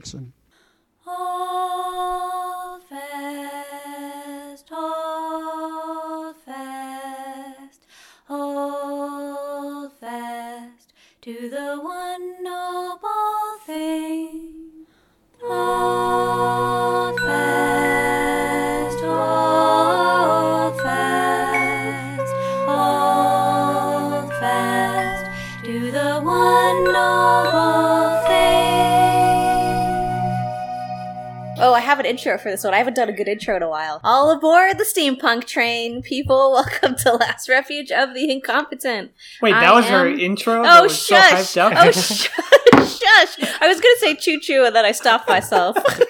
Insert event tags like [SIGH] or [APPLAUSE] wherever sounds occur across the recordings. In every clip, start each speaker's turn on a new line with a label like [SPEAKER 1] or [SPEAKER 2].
[SPEAKER 1] it's
[SPEAKER 2] intro for this one. I haven't done a good intro in a while. All aboard the steampunk train, people. [LAUGHS] Welcome to Last Refuge of the Incompetent.
[SPEAKER 3] Wait,
[SPEAKER 2] I
[SPEAKER 3] that was her
[SPEAKER 2] am-
[SPEAKER 3] intro? Oh, that
[SPEAKER 2] Oh,
[SPEAKER 3] was so
[SPEAKER 2] shush!
[SPEAKER 3] up?
[SPEAKER 2] Oh, [LAUGHS] shush! Shush! I was gonna say choo choo and then I stopped myself. [LAUGHS]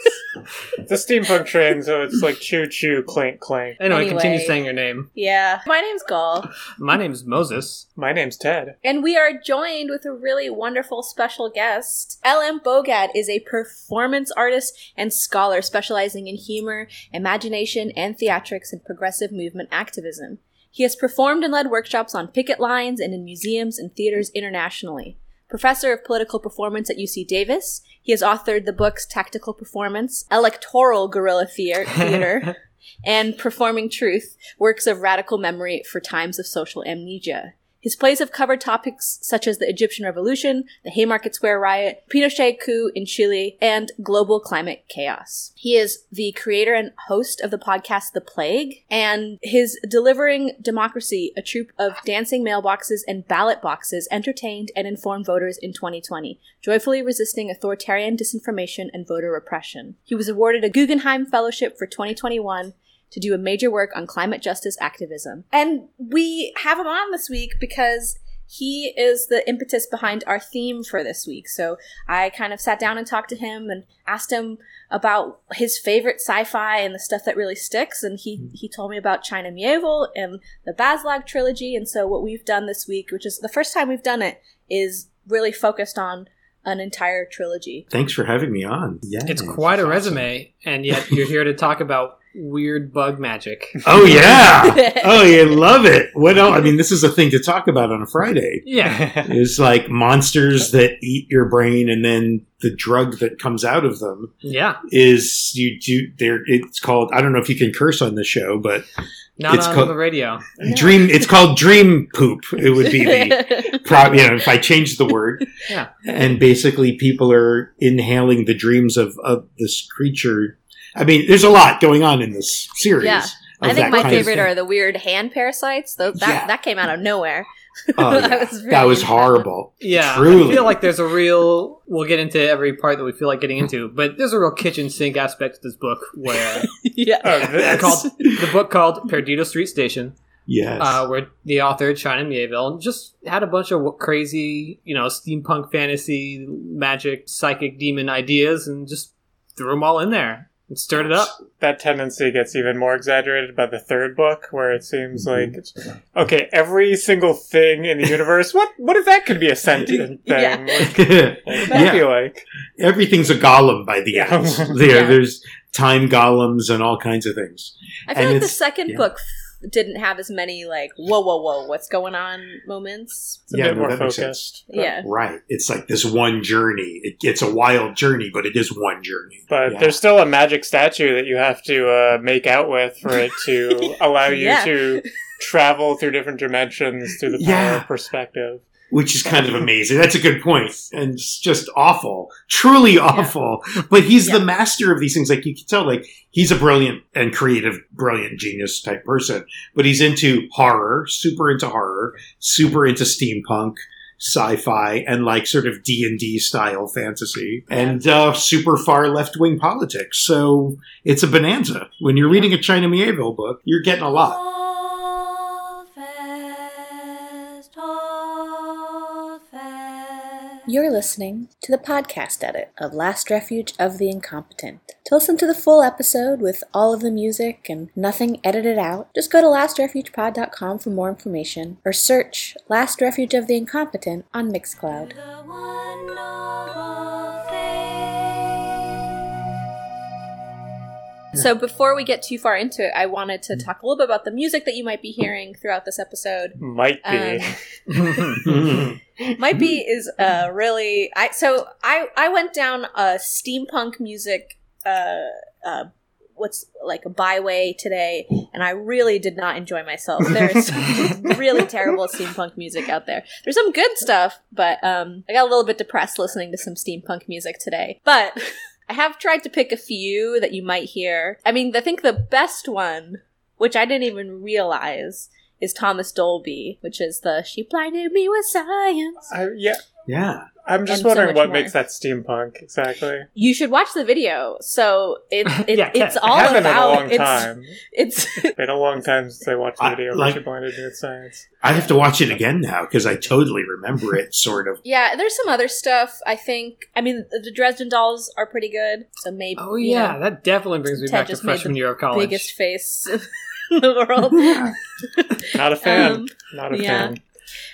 [SPEAKER 4] The steampunk train, so it's like choo choo, clank clink.
[SPEAKER 3] anyway,
[SPEAKER 2] Anyway.
[SPEAKER 3] continue saying your name.
[SPEAKER 2] yeah. My name's Gall.
[SPEAKER 3] My name's Moses.
[SPEAKER 4] My name's Ted.
[SPEAKER 2] And we are joined with a really wonderful special guest. L.M. Bogad is a performance artist and scholar specializing in humor, imagination, and theatrics and progressive movement activism. He has performed and led workshops on picket lines and in museums and theaters internationally. Professor of Political Performance at UC Davis, he has authored the books Tactical Performance, Electoral Guerrilla Thea- [LAUGHS] Theater, and Performing Truth, works of radical memory for times of social amnesia. His plays have covered topics such as the Egyptian Revolution, the Haymarket Square riot, Pinochet coup in Chile, and global climate chaos. He is the creator and host of the podcast The Plague, and his Delivering Democracy, a troupe of dancing mailboxes and ballot boxes entertained and informed voters in 2020, joyfully resisting authoritarian disinformation and voter repression. He was awarded a Guggenheim Fellowship for 2021 to do a major work on climate justice activism. And we have him on this week because he is the impetus behind our theme for this week. So I kind of sat down and talked to him and asked him about his favorite sci-fi and the stuff that really sticks. And he, he told me about China Mieville and the Bas-Lag trilogy. And so what we've done this week, which is the first time we've done it, is really focused on an entire trilogy.
[SPEAKER 5] Thanks for having me on. Yeah,
[SPEAKER 3] It's quite a resume, and yet you're here to talk about weird bug magic.
[SPEAKER 5] Oh yeah. [LAUGHS] oh, you love it. What else? I mean, this is a thing to talk about on a Friday.
[SPEAKER 3] Yeah. [LAUGHS]
[SPEAKER 5] It's like monsters that eat your brain, and then the drug that comes out of them
[SPEAKER 3] Yeah.
[SPEAKER 5] is you do. There, it's called. I don't know if you can curse on the show, but
[SPEAKER 3] Not
[SPEAKER 5] It's
[SPEAKER 3] on
[SPEAKER 5] called-
[SPEAKER 3] the radio.
[SPEAKER 5] dream. It's called dream poop. It would be the. [LAUGHS] Pro, you know, if I change the word,
[SPEAKER 3] Yeah.
[SPEAKER 5] and basically people are inhaling the dreams of, of this creature. I mean, there's a lot going on in this series.
[SPEAKER 2] Yeah. I think my favorite are the weird hand parasites. Though that
[SPEAKER 5] Yeah.
[SPEAKER 2] that came out of nowhere.
[SPEAKER 5] Oh, [LAUGHS]
[SPEAKER 2] That
[SPEAKER 5] yeah.
[SPEAKER 2] was
[SPEAKER 5] that was horrible.
[SPEAKER 3] Yeah.
[SPEAKER 5] Truly.
[SPEAKER 3] I feel like there's a real. We'll get into every part that we feel like getting into, but there's a real kitchen sink aspect to this book where
[SPEAKER 2] yeah.
[SPEAKER 3] It's
[SPEAKER 4] that's
[SPEAKER 3] called the book called Perdido Street Station.
[SPEAKER 5] Yes.
[SPEAKER 3] uh, where the author China Mieville just had a bunch of crazy, you know, steampunk fantasy, magic, psychic demon ideas, and just threw them all in there and stirred it up.
[SPEAKER 4] that tendency gets even more exaggerated by the third book, where it seems
[SPEAKER 5] Mhm.
[SPEAKER 4] like it's, okay, every single thing in the universe. What what if that could be a sentient [LAUGHS] thing? [LAUGHS]
[SPEAKER 2] Yeah.
[SPEAKER 4] Like,
[SPEAKER 5] yeah.
[SPEAKER 4] be like
[SPEAKER 5] Everything's a golem by the
[SPEAKER 4] Yeah.
[SPEAKER 5] end. [LAUGHS] There,
[SPEAKER 2] Yeah.
[SPEAKER 5] there's time golems and all kinds of things.
[SPEAKER 2] I feel
[SPEAKER 5] And
[SPEAKER 2] like the second
[SPEAKER 5] yeah.
[SPEAKER 2] book f- didn't have as many like whoa whoa whoa what's going on moments.
[SPEAKER 4] it's a
[SPEAKER 5] Yeah,
[SPEAKER 4] bit
[SPEAKER 5] no,
[SPEAKER 4] more
[SPEAKER 5] that makes
[SPEAKER 4] focused.
[SPEAKER 2] Yeah.
[SPEAKER 5] Right. It's like this one journey. It, it's a wild journey, but it is one journey.
[SPEAKER 4] But
[SPEAKER 5] Yeah.
[SPEAKER 4] there's still a magic statue that you have to uh, make out with for it to [LAUGHS] allow you
[SPEAKER 2] Yeah.
[SPEAKER 4] to travel through different dimensions through the power
[SPEAKER 5] Yeah.
[SPEAKER 4] of perspective.
[SPEAKER 5] Which is kind of amazing. That's a good point, and it's just awful, truly awful. But he's
[SPEAKER 2] Yeah.
[SPEAKER 5] the master of these things. Like you can tell, like he's a brilliant and creative, brilliant genius type person. But he's into horror, super into horror, super into steampunk, sci-fi, and like sort of D and D style fantasy, and uh, super far left wing politics. So it's a bonanza when you're reading a China Mieville book. You're getting a lot.
[SPEAKER 2] You're listening to the podcast edit of Last Refuge of the Incompetent. To listen to the full episode with all of the music and nothing edited out, just go to lastrefugepod.com for more information or search Last Refuge of the Incompetent on Mixcloud. So before we get too far into it, I wanted to talk a little bit about the music that you might be hearing throughout this episode.
[SPEAKER 4] Might be.
[SPEAKER 2] Um, [LAUGHS] might be is uh really I so I I went down a steampunk music uh uh what's like a byway today and I really did not enjoy myself. There's [LAUGHS] really terrible steampunk music out there. There's some good stuff, but um I got a little bit depressed listening to some steampunk music today. But [LAUGHS] I have tried to pick a few that you might hear. I mean, I think the best one, which I didn't even realize, is Thomas Dolby, which is the "She blinded me with science."
[SPEAKER 4] I, yeah,
[SPEAKER 5] yeah.
[SPEAKER 4] I'm just
[SPEAKER 2] And so
[SPEAKER 4] wondering
[SPEAKER 2] much
[SPEAKER 4] what
[SPEAKER 2] more.
[SPEAKER 4] makes that steampunk exactly.
[SPEAKER 2] You should watch the video. So it, [LAUGHS] it
[SPEAKER 3] Yeah,
[SPEAKER 2] it's
[SPEAKER 3] Kat,
[SPEAKER 2] all
[SPEAKER 4] I haven't
[SPEAKER 2] about
[SPEAKER 4] in a long
[SPEAKER 2] it's
[SPEAKER 4] time.
[SPEAKER 2] it's
[SPEAKER 4] Been a long time since I watched the
[SPEAKER 5] I-
[SPEAKER 4] video.
[SPEAKER 5] like-
[SPEAKER 4] Like, blinded me science.
[SPEAKER 5] I have to watch it again now because I totally remember it, sort of.
[SPEAKER 2] yeah. There's some other stuff. I think. I mean, the Dresden Dolls are pretty good. So maybe.
[SPEAKER 3] oh
[SPEAKER 2] you
[SPEAKER 3] yeah,
[SPEAKER 2] know,
[SPEAKER 3] that definitely brings me
[SPEAKER 2] Ted
[SPEAKER 3] back to
[SPEAKER 2] just made
[SPEAKER 3] freshman
[SPEAKER 2] the
[SPEAKER 3] year of college.
[SPEAKER 2] biggest face in [LAUGHS] the world.
[SPEAKER 4] Not a fan.
[SPEAKER 2] Um,
[SPEAKER 4] Not a
[SPEAKER 2] yeah.
[SPEAKER 4] fan.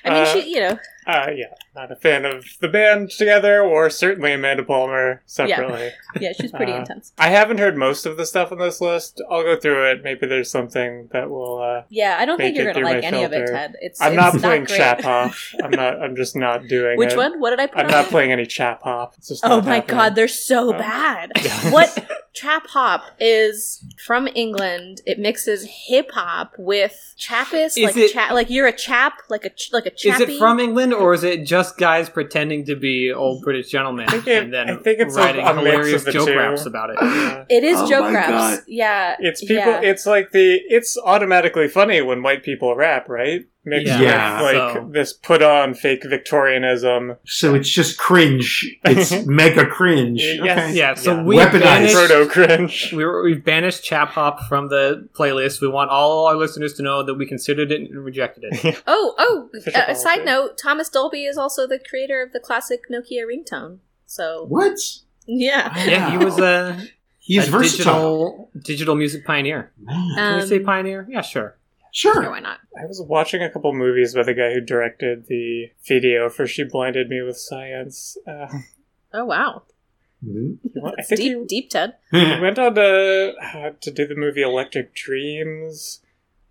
[SPEAKER 2] I mean,
[SPEAKER 4] Uh,
[SPEAKER 2] she, you know,
[SPEAKER 4] Uh, yeah, not a fan of the band together, or certainly Amanda Palmer separately.
[SPEAKER 2] yeah, [LAUGHS] yeah she's pretty
[SPEAKER 4] Uh,
[SPEAKER 2] intense.
[SPEAKER 4] I haven't heard most of the stuff on this list. I'll go through it. Maybe there's something that will. Uh,
[SPEAKER 2] Yeah, I don't think you're gonna
[SPEAKER 4] through
[SPEAKER 2] like
[SPEAKER 4] my
[SPEAKER 2] any of it. Ted. It's
[SPEAKER 4] I'm
[SPEAKER 2] it's
[SPEAKER 4] not playing
[SPEAKER 2] great.
[SPEAKER 4] Chap Hop. [LAUGHS] I'm not. I'm just not doing
[SPEAKER 2] Which
[SPEAKER 4] it.
[SPEAKER 2] one? What did I put?
[SPEAKER 4] I'm
[SPEAKER 2] on
[SPEAKER 4] not playing any Chap Hop. It's just
[SPEAKER 2] Oh
[SPEAKER 4] not
[SPEAKER 2] my
[SPEAKER 4] happening.
[SPEAKER 2] god, they're so
[SPEAKER 4] Oh.
[SPEAKER 2] bad. [LAUGHS]
[SPEAKER 4] Yeah.
[SPEAKER 2] what Chap Hop is from England? It mixes hip hop with chappist,
[SPEAKER 3] Is
[SPEAKER 2] like
[SPEAKER 3] it-
[SPEAKER 2] cha- like you're a chap, like a ch- like a
[SPEAKER 3] Is it from England or is it just guys pretending to be old British gentlemen
[SPEAKER 4] it-
[SPEAKER 3] and then
[SPEAKER 4] I think it's
[SPEAKER 3] writing
[SPEAKER 4] a mix
[SPEAKER 3] hilarious joke
[SPEAKER 4] two.
[SPEAKER 3] raps about it?
[SPEAKER 4] Yeah.
[SPEAKER 2] It is
[SPEAKER 5] Oh
[SPEAKER 2] joke raps.
[SPEAKER 5] God.
[SPEAKER 2] Yeah,
[SPEAKER 4] It's people.
[SPEAKER 2] Yeah.
[SPEAKER 4] It's like the. It's automatically funny when white people rap, right? Mixed
[SPEAKER 3] Yeah.
[SPEAKER 5] Yeah.
[SPEAKER 4] with like
[SPEAKER 3] So-
[SPEAKER 4] this put on fake Victorianism.
[SPEAKER 5] So it's just cringe. [LAUGHS] It's mega cringe.
[SPEAKER 4] Yes.
[SPEAKER 5] Okay.
[SPEAKER 3] Yeah, so
[SPEAKER 4] Yeah.
[SPEAKER 3] we
[SPEAKER 5] Weaponized.
[SPEAKER 4] Proto cringe.
[SPEAKER 3] we were, we've banished Chap Hop from the playlist. We want all our listeners to know that we considered it and rejected it. [LAUGHS]
[SPEAKER 2] Oh, oh.
[SPEAKER 4] Official
[SPEAKER 2] Uh, side note: Thomas Dolby is also the creator of the classic Nokia ringtone. So
[SPEAKER 5] What?
[SPEAKER 2] yeah,
[SPEAKER 3] yeah, he was a,
[SPEAKER 5] He's
[SPEAKER 3] a
[SPEAKER 5] versatile.
[SPEAKER 3] digital digital music pioneer.
[SPEAKER 5] Man.
[SPEAKER 3] Can we say
[SPEAKER 2] Um,
[SPEAKER 3] pioneer? Yeah, sure.
[SPEAKER 2] Sure,
[SPEAKER 5] Sure.
[SPEAKER 2] why not?
[SPEAKER 4] I was watching a couple movies by the guy who directed the video for "She Blinded Me with Science." Uh,
[SPEAKER 2] Oh wow,
[SPEAKER 5] Mhm.
[SPEAKER 4] I think
[SPEAKER 2] deep,
[SPEAKER 4] he,
[SPEAKER 2] deep, Ted.
[SPEAKER 4] he went on to uh, to do the movie Electric Dreams,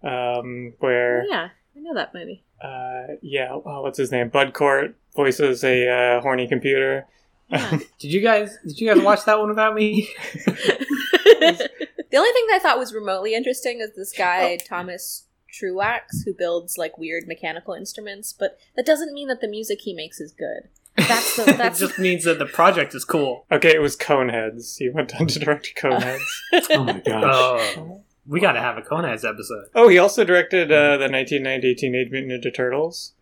[SPEAKER 4] um,
[SPEAKER 2] Oh,
[SPEAKER 4] where
[SPEAKER 2] yeah, I know that movie.
[SPEAKER 4] uh, yeah, oh, what's his name? Bud Cort voices a uh, horny computer.
[SPEAKER 2] Yeah. [LAUGHS]
[SPEAKER 3] Did you guys did you guys watch that one without me? [LAUGHS] [LAUGHS]
[SPEAKER 2] the only thing that I thought was remotely interesting is this guy Thomas Truax who builds like weird mechanical instruments, but that doesn't mean that the music he makes is good. That's the [LAUGHS]
[SPEAKER 3] it just means that the project is cool.
[SPEAKER 4] Okay, it was Coneheads. He went on to direct Coneheads. [LAUGHS]
[SPEAKER 5] oh my [LAUGHS] gosh.
[SPEAKER 3] Oh, we got to have a Coneheads episode.
[SPEAKER 4] oh, he also directed uh, the 1990 Teenage Mutant Ninja Turtles.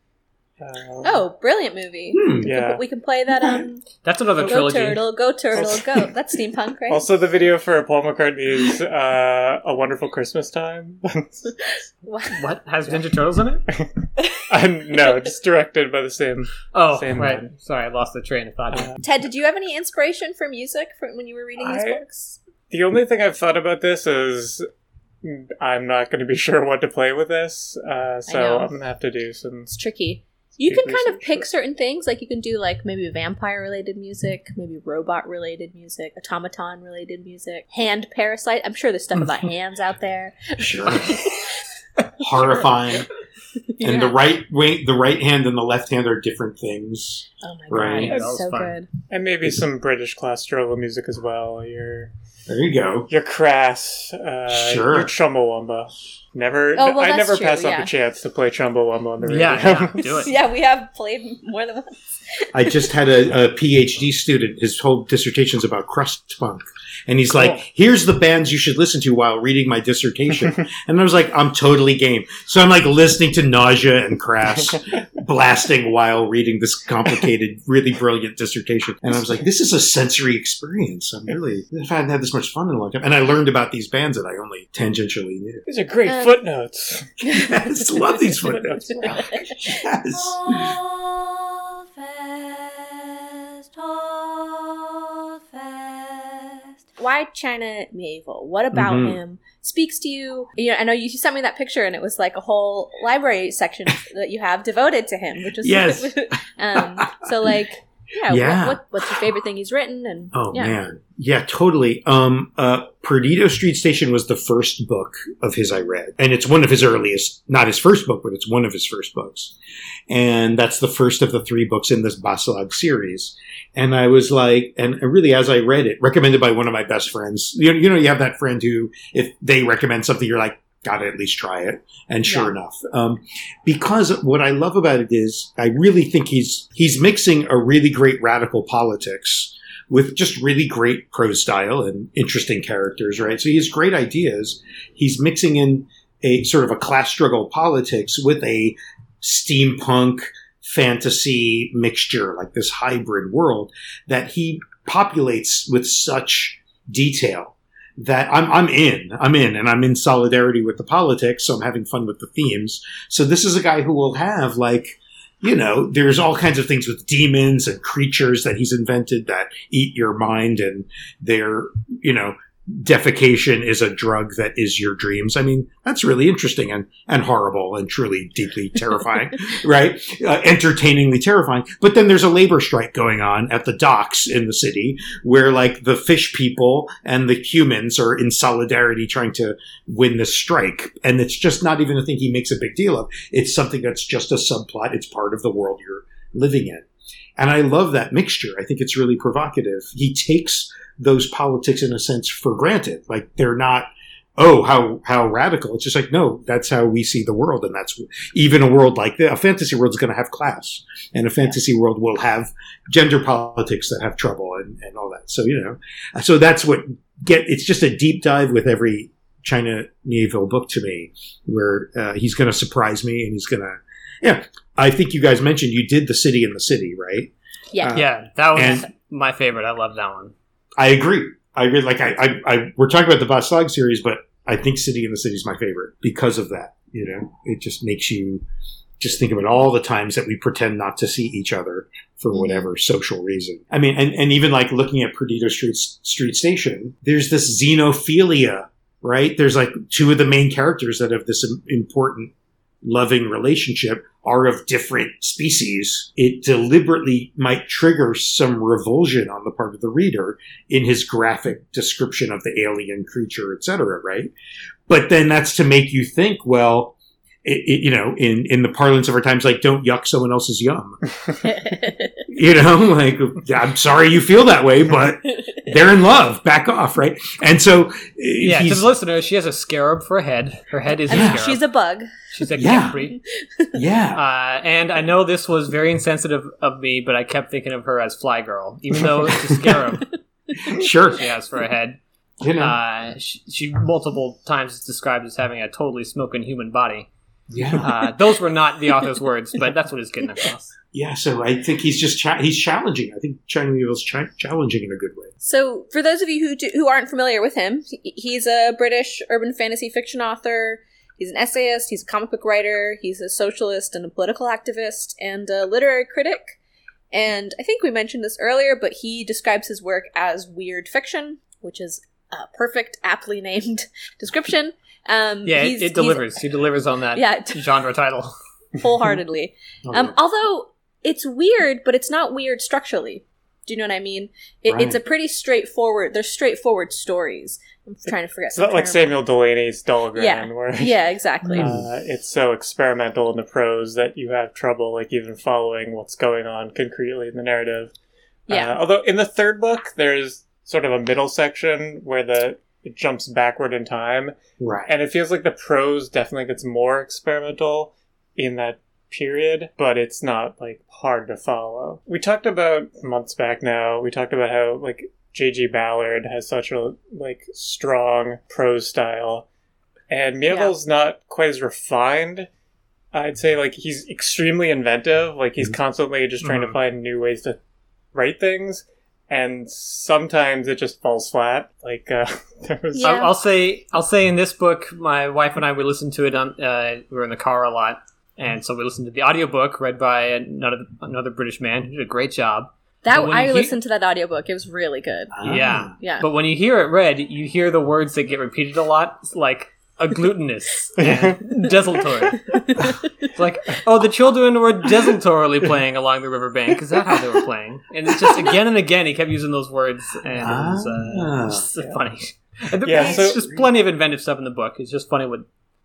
[SPEAKER 4] Um,
[SPEAKER 2] oh brilliant movie.
[SPEAKER 5] Hmm.
[SPEAKER 4] yeah.
[SPEAKER 2] We can play that um [LAUGHS]
[SPEAKER 3] That's another
[SPEAKER 2] Go
[SPEAKER 3] trilogy.
[SPEAKER 2] turtle, go turtle, go. That's steampunk, right?
[SPEAKER 4] Also, the video for Paul McCartney's uh, "A Wonderful Christmas Time." [LAUGHS]
[SPEAKER 2] Wow.
[SPEAKER 3] What has Ninja Turtles in it? [LAUGHS]
[SPEAKER 4] uh, no, just directed by the same.
[SPEAKER 3] Oh,
[SPEAKER 4] Same
[SPEAKER 3] right.
[SPEAKER 4] one.
[SPEAKER 3] Sorry, I lost the train of thought.
[SPEAKER 4] Uh,
[SPEAKER 2] Ted, did you have any inspiration for music from when you were reading these
[SPEAKER 4] I-
[SPEAKER 2] books?
[SPEAKER 4] the only thing I've thought about this is I'm not going to be sure what to play with this, uh, so I'm going to have to do some.
[SPEAKER 2] It's tricky. You can kind of pick
[SPEAKER 4] sure.
[SPEAKER 2] certain things, like you can do like maybe vampire related music, maybe robot related music, automaton related music, hand parasite. I'm sure there's stuff about [LAUGHS] hands out there.
[SPEAKER 5] Sure. [LAUGHS] Horrifying. And the right wing, the right hand and the left hand are different things.
[SPEAKER 2] Oh my
[SPEAKER 5] Right.
[SPEAKER 2] god,
[SPEAKER 3] Yeah, that
[SPEAKER 2] it's
[SPEAKER 3] was
[SPEAKER 2] so
[SPEAKER 3] fun.
[SPEAKER 2] good.
[SPEAKER 4] And maybe some British class struggle music as well. Your
[SPEAKER 5] There you go.
[SPEAKER 4] your crass, uh,
[SPEAKER 5] Sure.
[SPEAKER 4] your Chumbawamba. Never,
[SPEAKER 2] Oh, well,
[SPEAKER 4] I
[SPEAKER 2] that's
[SPEAKER 4] never
[SPEAKER 2] true,
[SPEAKER 4] pass up a chance to play Chumbawamba on the radio.
[SPEAKER 3] yeah, yeah, do [LAUGHS] it.
[SPEAKER 2] Yeah, we have played more than once.
[SPEAKER 5] I just had a, a PhD student. His whole dissertation's about crust punk, and he's like,
[SPEAKER 4] Cool.
[SPEAKER 5] "Here's the bands you should listen to while reading my dissertation." [LAUGHS] and I was like, "I'm totally game." So I'm like listening to Nausea and Crass, [LAUGHS] blasting while reading this complicated, really brilliant dissertation. And I was like, "This is a sensory experience. I'm really, I haven't had this much fun in a long time." And I learned about these bands that I only tangentially knew.
[SPEAKER 4] These are great
[SPEAKER 2] Uh,
[SPEAKER 4] footnotes. [LAUGHS]
[SPEAKER 5] Yes, love these footnotes. Yes.
[SPEAKER 2] Why China Mieville? What about
[SPEAKER 5] Mhm.
[SPEAKER 2] him speaks to you? You know, I know you sent me that picture, and it was like a whole library section [LAUGHS] that you have devoted to him, which is
[SPEAKER 5] Yes. [LAUGHS]
[SPEAKER 2] um, so like, yeah,
[SPEAKER 5] Yeah.
[SPEAKER 2] What, what, what's your favorite thing he's written? And
[SPEAKER 5] Oh
[SPEAKER 2] yeah.
[SPEAKER 5] man, yeah, totally. Um, uh, Perdido Street Station was the first book of his I read, and it's one of his earliest, not his first book, but it's one of his first books, and that's the first of the three books in this Bas-Lag series. And I was like, and really, as I read it, recommended by one of my best friends. You know, you know, you have that friend who, if they recommend something, you're like, gotta at least try it. And sure enough, um, because what I love about it is, I really think he's he's mixing a really great radical politics with just really great prose style and interesting characters, right? So he has great ideas. He's mixing in a sort of a class struggle politics with a steampunk fantasy mixture, like this hybrid world that he populates with such detail that I'm, I'm in, I'm in, and I'm in solidarity with the politics. So I'm having fun with the themes. So this is a guy who will have like, you know, there's all kinds of things with demons and creatures that he's invented that eat your mind and they're, you know, defecation is a drug that is your dreams. I mean, that's really interesting and, and horrible and truly deeply [LAUGHS] terrifying, right? Uh, entertainingly terrifying. But then there's a labor strike going on at the docks in the city where like the fish people and the humans are in solidarity trying to win the strike. And it's just not even a thing he makes a big deal of. It's something that's just a subplot. It's part of the world you're living in. And I love that mixture. I think it's really provocative. He takes those politics in a sense for granted. Like they're not, oh, how, how radical. It's just like, no, that's how we see the world. And that's even a world like that. A fantasy world is going to have class and a fantasy world will have gender politics that have trouble and, and all that. So, you know, so that's what get, it's just a deep dive with every China Mieville book to me where uh, he's going to surprise me and he's going to, yeah, I think you guys mentioned you did the city in the city, right?
[SPEAKER 2] Yeah.
[SPEAKER 5] Uh,
[SPEAKER 3] yeah, that was
[SPEAKER 5] and-
[SPEAKER 3] my favorite. I love that one.
[SPEAKER 5] I agree. I agree. Like I, I, I we're talking about the Bas-Lag series, but I think City in the City is my favorite because of that. You know, it just makes you just think about all the times that we pretend not to see each other for
[SPEAKER 2] Mhm.
[SPEAKER 5] whatever social reason. I mean, and, and even like looking at Perdido Street Street Station, there's this xenophilia, right? There's like two of the main characters that have this important loving relationship are of different species, it deliberately might trigger some revulsion on the part of the reader in his graphic description of the alien creature, etc. Right? But then that's to make you think, well, it, it, you know, in in the parlance of our times, like don't yuck someone else's yum. [LAUGHS] [LAUGHS] You know, like I'm sorry you feel that way, but they're in love. Back off, right? And so, uh,
[SPEAKER 3] Yeah, to the listeners, she has a scarab for a head. Her head is
[SPEAKER 2] I
[SPEAKER 3] a
[SPEAKER 2] mean,
[SPEAKER 3] scarab.
[SPEAKER 2] she's a bug.
[SPEAKER 3] She's a [LAUGHS]
[SPEAKER 5] Yeah.
[SPEAKER 3] Khepri.
[SPEAKER 5] yeah,
[SPEAKER 3] Uh, and I know this was very insensitive of me, but I kept thinking of her as Fly Girl, even though it's a scarab
[SPEAKER 5] sure.
[SPEAKER 3] she has for a head.
[SPEAKER 5] You know,
[SPEAKER 3] Uh, she, she multiple times is described as having a totally smoking human body.
[SPEAKER 5] Yeah.
[SPEAKER 3] Uh, those were not the author's words, but that's what it's getting across. [LAUGHS]
[SPEAKER 5] Yeah, so I think he's just cha- he's challenging. I think China Mieville's cha- challenging in a good way.
[SPEAKER 2] So, for those of you who do, who aren't familiar with him, he- he's a British urban fantasy fiction author. He's an essayist. He's a comic book writer. He's a socialist and a political activist and a literary critic. And I think we mentioned this earlier, but he describes his work as weird fiction, which is a perfect, aptly named [LAUGHS] description. Um,
[SPEAKER 3] Yeah, it, it delivers. He delivers on that
[SPEAKER 2] Yeah, [LAUGHS]
[SPEAKER 3] genre title.
[SPEAKER 2] wholeheartedly. [LAUGHS] Um, although it's weird, but it's not weird structurally. Do you know what I mean? It, It's a pretty straightforward. They're straightforward stories. I'm trying to forget.
[SPEAKER 4] It's not like Samuel Delany's Dhalgren,
[SPEAKER 2] Yeah.
[SPEAKER 4] where.
[SPEAKER 2] Yeah, exactly. [LAUGHS]
[SPEAKER 4] uh, it's so experimental in the prose that you have trouble, like even following what's going on concretely in the narrative.
[SPEAKER 2] yeah.
[SPEAKER 4] Uh, although in the third book, there's sort of a middle section where the it jumps backward in time,
[SPEAKER 5] right.
[SPEAKER 4] and it feels like the prose definitely gets more experimental in that period, but it's not like hard to follow. We talked about months back now. We talked about how like J.G. Ballard has such a like strong prose style, and Mieville's not quite as refined. I'd say like he's extremely inventive. Like he's constantly just trying to
[SPEAKER 3] Mhm.
[SPEAKER 4] find new ways to write things. And sometimes it just falls flat. Like uh, [LAUGHS] there was
[SPEAKER 2] Yeah.
[SPEAKER 3] I'll, I'll say, I'll say in this book, my wife and I we listened to it on. Uh, we were in the car a lot, and so we listened to the audiobook read by another another British man who did a great job.
[SPEAKER 2] that I
[SPEAKER 3] you-
[SPEAKER 2] listened to that audiobook. It was really good.
[SPEAKER 5] Ah.
[SPEAKER 3] Yeah.
[SPEAKER 2] Yeah.
[SPEAKER 3] But when you hear it read, you hear the words that get repeated a lot, like a glutinous [LAUGHS] and desultory. It's like, oh, the children were desultorily playing along the riverbank. Is that how they were playing? And it's just again and again he kept using those words, and it was uh,
[SPEAKER 5] Ah.
[SPEAKER 3] just funny. [LAUGHS] And the-
[SPEAKER 4] Yeah,
[SPEAKER 3] it's
[SPEAKER 4] so-
[SPEAKER 3] just plenty of inventive stuff in the book. It's just funny what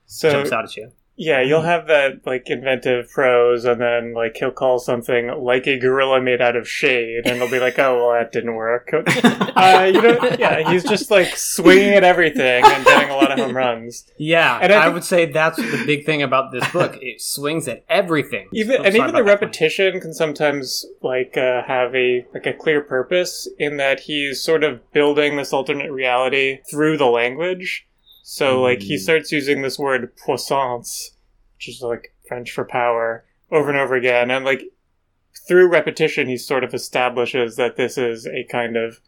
[SPEAKER 4] So
[SPEAKER 3] jumps out at you.
[SPEAKER 4] Yeah, you'll have that like inventive prose, and then like he'll call something like a gorilla made out of shade, and they'll be like, "Oh, well, that didn't work." [LAUGHS] uh, you know, [LAUGHS] yeah, he's just like swinging at everything and getting a lot of home runs.
[SPEAKER 3] Yeah,
[SPEAKER 4] And I
[SPEAKER 3] I,
[SPEAKER 4] think-
[SPEAKER 3] would say that's the big thing about this book. It swings at everything. [LAUGHS]
[SPEAKER 4] Even
[SPEAKER 3] I'm
[SPEAKER 4] and even the repetition can sometimes like uh, have a like a clear purpose in that he's sort of building this alternate reality through the language. So like he
[SPEAKER 5] Mm.
[SPEAKER 4] starts using this word puissance, which is like French for power, over and over again, and like through repetition, he sort of establishes that this is a kind of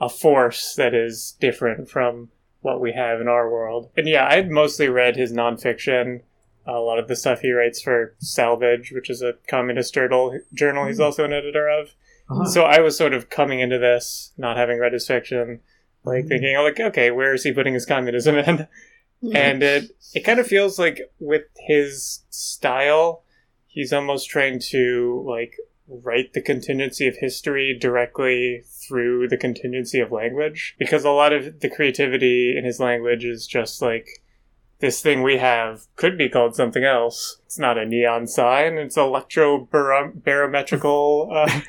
[SPEAKER 4] a force that is different from what we have in our world. And yeah, I'd mostly read his nonfiction a lot of the stuff he writes for Salvage, which is a communist journal, journal he's also an editor of.
[SPEAKER 5] Uh-huh.
[SPEAKER 4] So I was sort of coming into this, not having read his fiction, like thinking, oh, like, okay, where is he putting his communism in? and it it kind of feels like with his style, he's almost trying to like write the contingency of history directly through the contingency of language because a lot of the creativity in his language is just like this thing we have could be called something else. It's not a neon sign. It's electro-barometrical uh, [LAUGHS]
[SPEAKER 2] but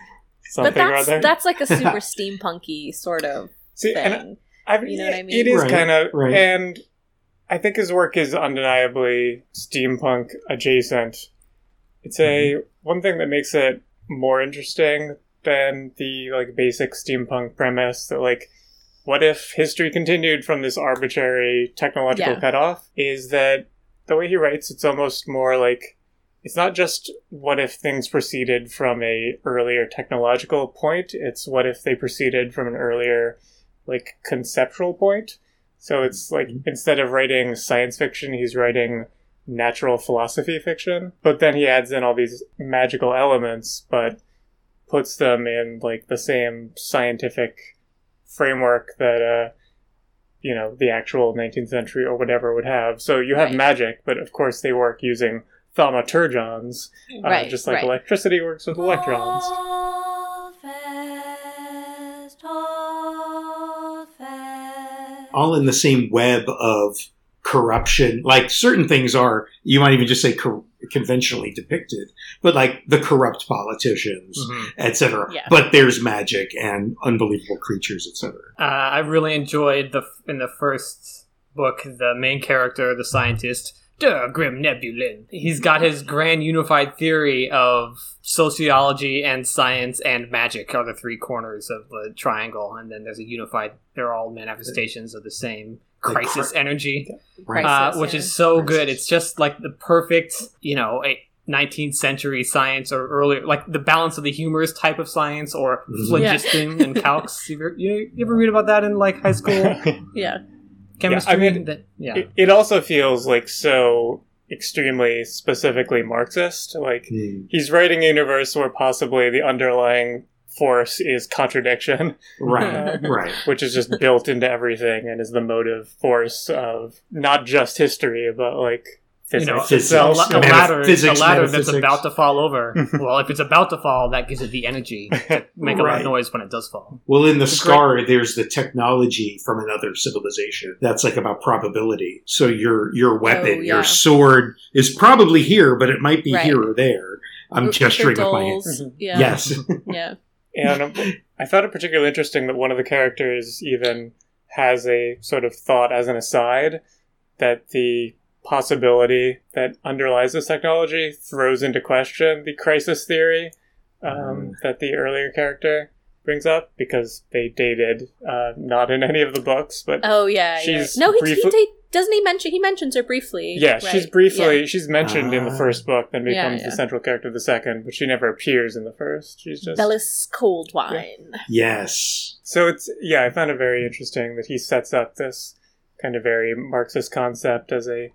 [SPEAKER 4] something
[SPEAKER 2] that's
[SPEAKER 4] rather.
[SPEAKER 2] that's like a super [LAUGHS] steampunky sort of
[SPEAKER 4] See, and
[SPEAKER 2] thing.
[SPEAKER 4] I,
[SPEAKER 2] You know what I mean?
[SPEAKER 4] It is
[SPEAKER 5] Right,
[SPEAKER 4] kind of,
[SPEAKER 5] right.
[SPEAKER 4] and I think his work is undeniably steampunk adjacent. It's a mm-hmm. one thing that makes it more interesting than the like basic steampunk premise that like what if history continued from this arbitrary technological
[SPEAKER 2] Yeah.
[SPEAKER 4] cutoff is that the way he writes it's almost more like it's not just what if things proceeded from a earlier technological point it's what if they proceeded from an earlier like conceptual point. So it's like instead of writing science fiction he's writing natural philosophy fiction. But then he adds in all these magical elements but puts them in like the same scientific framework that uh you know the actual 19th century or whatever would have. So you have
[SPEAKER 2] Right.
[SPEAKER 4] magic but of course they work using thaumaturgons uh,
[SPEAKER 2] right,
[SPEAKER 4] just like
[SPEAKER 2] right.
[SPEAKER 4] electricity works with electrons
[SPEAKER 5] all in the same web of corruption. Like certain things are, you might even just say cor- conventionally depicted, but like the corrupt politicians,
[SPEAKER 3] Mhm.
[SPEAKER 5] etc.
[SPEAKER 2] Yeah.
[SPEAKER 5] But there's magic and unbelievable creatures, etc.
[SPEAKER 3] Uh, I really enjoyed the in the first book the main character, the scientist, der Grimnebulin. He's got his grand unified theory of sociology and science and magic are the three corners of the triangle, and then there's a unified. They're all manifestations of the same
[SPEAKER 5] The
[SPEAKER 3] crisis
[SPEAKER 5] cri-
[SPEAKER 3] energy,
[SPEAKER 2] Crisis,
[SPEAKER 3] uh, which
[SPEAKER 2] yeah.
[SPEAKER 3] is so
[SPEAKER 5] Crisis.
[SPEAKER 3] good. It's just like the perfect, you know, a 19th century science or earlier, like the balance of the humorous type of science or
[SPEAKER 5] Mhm.
[SPEAKER 3] phlogiston and calx. You ever, you, you ever read about that in like high school [LAUGHS]
[SPEAKER 2] yeah.
[SPEAKER 3] Chemistry?
[SPEAKER 4] mean,
[SPEAKER 3] that, yeah.
[SPEAKER 4] it, it also feels like so extremely specifically marxist like
[SPEAKER 5] Hmm.
[SPEAKER 4] he's writing a universe where possibly the underlying force is contradiction
[SPEAKER 5] Right. [LAUGHS] right.
[SPEAKER 4] which is just built into everything and is the motive force of not just history but like
[SPEAKER 3] you know,
[SPEAKER 5] Physics.
[SPEAKER 3] a,
[SPEAKER 4] itself
[SPEAKER 3] la- a ladder, a
[SPEAKER 5] Metaphysics,
[SPEAKER 3] ladder that's about to fall over. well, if it's about to fall, that gives it the energy to [LAUGHS] make a lot of noise when it does fall.
[SPEAKER 5] Well, in the
[SPEAKER 3] It's a great-
[SPEAKER 5] scar, there's the technology from another civilization that's like about probability. So your your weapon,
[SPEAKER 2] Oh, yeah.
[SPEAKER 5] your sword, is probably here, but it might be
[SPEAKER 2] Right.
[SPEAKER 5] here or there. I'm
[SPEAKER 2] The
[SPEAKER 5] gesturing with my hands.
[SPEAKER 2] dolls,
[SPEAKER 4] Mhm.
[SPEAKER 2] Yeah.
[SPEAKER 5] Yes. [LAUGHS] [LAUGHS]
[SPEAKER 2] Yeah.
[SPEAKER 4] And um, I found it particularly interesting that one of the characters even has a sort of thought as an aside that the possibility that underlies this technology throws into question the crisis theory um, that the earlier character brings up because they dated, uh, not in any of the books, but
[SPEAKER 2] Oh yeah.
[SPEAKER 4] She's
[SPEAKER 2] yeah. No, he,
[SPEAKER 4] briefly-
[SPEAKER 2] he, he doesn't he mention he mentions her briefly.
[SPEAKER 4] yeah,
[SPEAKER 2] right.
[SPEAKER 4] she's briefly
[SPEAKER 2] Yeah.
[SPEAKER 4] she's mentioned in the
[SPEAKER 5] Ah.
[SPEAKER 4] first book, then becomes
[SPEAKER 2] yeah.
[SPEAKER 4] the central character of the second, but she never appears in the first. She's just
[SPEAKER 2] Bellis Coldwine.
[SPEAKER 5] yes.
[SPEAKER 4] So it's yeah, I found it very interesting that he sets up this kind of very Marxist concept as a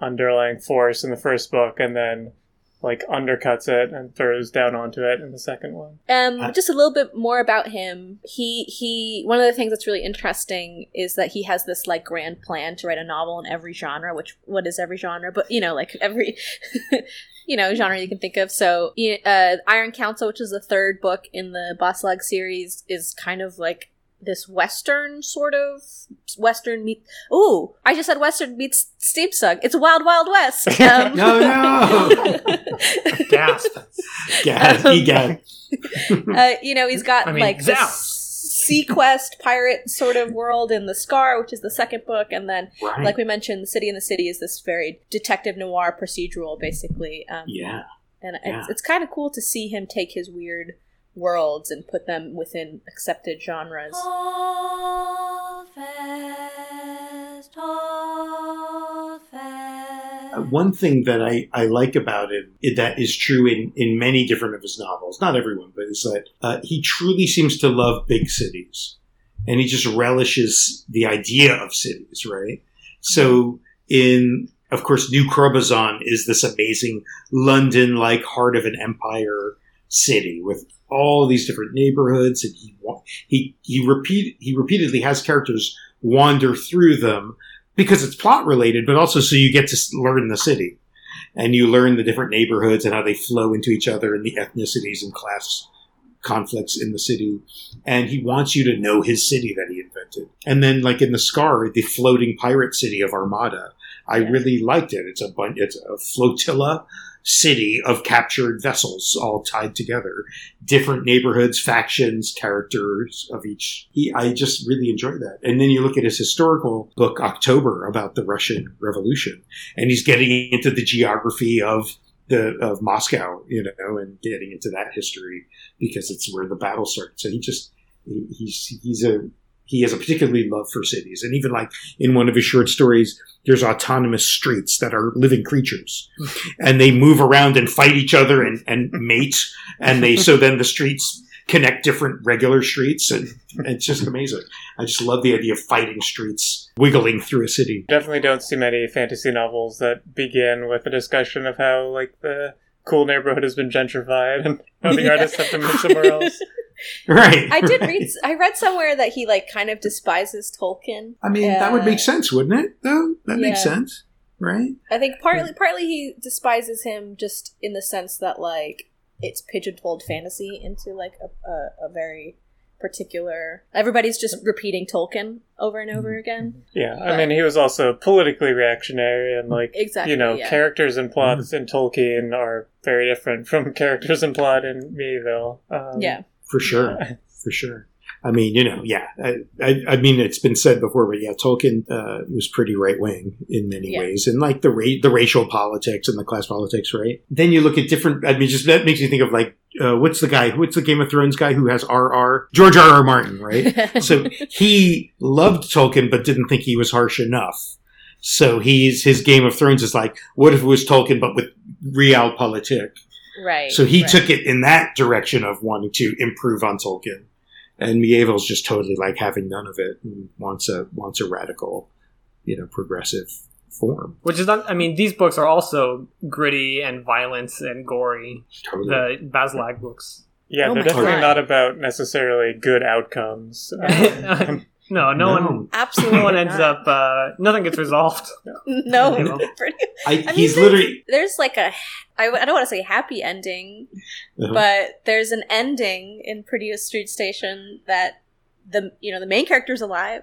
[SPEAKER 4] underlying force in the first book, and then like undercuts it and throws down onto it in the second one.
[SPEAKER 2] Um,
[SPEAKER 5] Uh,
[SPEAKER 2] just a little bit more about him. He he. One of the things that's really interesting is that he has this like grand plan to write a novel in every genre. Which what is every genre? But you know, like [LAUGHS] every you know genre you can think of. So uh, Iron Council, which is the third book in the Bas-Lag series, is kind of like this western sort of western meet. Ooh, I just said western meets Steam Sug. It's Wild Wild West. [LAUGHS] Um,
[SPEAKER 5] No, no. [LAUGHS]
[SPEAKER 3] Gasp.
[SPEAKER 5] Gad,
[SPEAKER 2] Um,
[SPEAKER 5] egad. [LAUGHS]
[SPEAKER 2] uh, you know, he's got
[SPEAKER 3] I mean,
[SPEAKER 2] like this
[SPEAKER 3] zounds.
[SPEAKER 2] Sequest pirate sort of world in the Scar, which is the second book, and then,
[SPEAKER 5] Right.
[SPEAKER 2] like we mentioned, the City in the City is this very detective noir procedural, basically. Um,
[SPEAKER 5] yeah.
[SPEAKER 2] and
[SPEAKER 5] yeah.
[SPEAKER 2] it's, it's kind of cool to see him take his weird worlds and put them within accepted genres.
[SPEAKER 6] Hold fast, hold fast.
[SPEAKER 5] Uh, one thing that I, I like about him i- that is true in, in many different of his novels, not everyone, but is that uh, he truly seems to love big cities. And he just relishes the idea of cities, right? So in, of course, New Crobuzon is this amazing London-like heart of an empire city with all these different neighborhoods and he he he repeat he repeatedly has characters wander through them because it's plot related, but also so you get to learn the city and you learn the different neighborhoods and how they flow into each other and the ethnicities and class conflicts in the city. And he wants you to know his city that he invented. And then, like in the Scar, the floating pirate city of Armada, I
[SPEAKER 2] Yeah.
[SPEAKER 5] really liked it. It's a bun- it's a flotilla city of captured vessels all tied together different neighborhoods, factions, characters of each. He, I just really enjoy that. And then you look at his historical book, October, about the Russian Revolution, and he's getting into the geography of the of Moscow, you know, and getting into that history because it's where the battle started. So he just he, he's he's a he has a particularly love for cities, and even like in one of his short stories, there's autonomous streets that are living creatures, [LAUGHS] and they move around and fight each other and, and mate, and they so then the streets connect different regular streets, and it's just amazing. I just love the idea of fighting streets wiggling through a city.
[SPEAKER 4] Definitely don't see many fantasy novels that begin with a discussion of how like the cool neighborhood has been gentrified and how the [LAUGHS]
[SPEAKER 2] Yeah.
[SPEAKER 4] artists have to move somewhere else. [LAUGHS] [LAUGHS]
[SPEAKER 5] Right.
[SPEAKER 2] I did read. I read somewhere that he like kind of despises Tolkien.
[SPEAKER 5] I mean, that would
[SPEAKER 2] Uh,
[SPEAKER 5] make sense, wouldn't it? Though that makes sense, right?
[SPEAKER 2] I think partly partly he despises him just in the sense that like it's pigeonholed fantasy into like a, a, a very particular. Everybody's just repeating Tolkien over and over again.
[SPEAKER 4] Yeah, I mean, he was also politically reactionary and like
[SPEAKER 2] Exactly.
[SPEAKER 4] you know,
[SPEAKER 2] yeah.
[SPEAKER 4] characters and plots in Tolkien are very different from [LAUGHS] characters and plot in Mieville. Um,
[SPEAKER 2] yeah.
[SPEAKER 5] For sure, for sure. I mean, you know, yeah. I, I, I mean, it's been said before, but yeah, Tolkien uh, was pretty right wing in many
[SPEAKER 2] Yeah.
[SPEAKER 5] ways, and like the ra- the racial politics and the class politics, right? Then you look at different. I mean, just that makes you think of like, uh, what's the guy? What's the Game of Thrones guy who has RR? George R. R. Martin, right? [LAUGHS] so he loved Tolkien, but didn't think he was harsh enough. So he's his Game of Thrones is like, what if it was Tolkien but with realpolitik?
[SPEAKER 2] Right.
[SPEAKER 5] So he
[SPEAKER 2] right.
[SPEAKER 5] took it in that direction of wanting to improve on Tolkien, and Mieville's just totally like having none of it and wants a wants a radical, you know, progressive form.
[SPEAKER 3] Which is not. I mean, these books are also gritty and violent and gory.
[SPEAKER 5] Totally.
[SPEAKER 3] The Baslag books.
[SPEAKER 4] yeah,
[SPEAKER 2] Oh
[SPEAKER 4] they're definitely
[SPEAKER 2] God.
[SPEAKER 4] not about necessarily good outcomes. Um, [LAUGHS] [LAUGHS]
[SPEAKER 3] no, no, one.
[SPEAKER 2] Absolutely.
[SPEAKER 3] No one ends
[SPEAKER 2] not.
[SPEAKER 3] up. Uh, nothing gets resolved. [LAUGHS]
[SPEAKER 2] No.
[SPEAKER 3] You [LAUGHS] know.
[SPEAKER 2] pretty- [LAUGHS]
[SPEAKER 5] I,
[SPEAKER 2] I mean,
[SPEAKER 5] he's
[SPEAKER 2] there's-
[SPEAKER 5] literally
[SPEAKER 2] There's like a. I, I don't want to say happy ending,
[SPEAKER 5] Uh-huh.
[SPEAKER 2] but there's an ending in Perdido Street Station that the you know the main character's alive.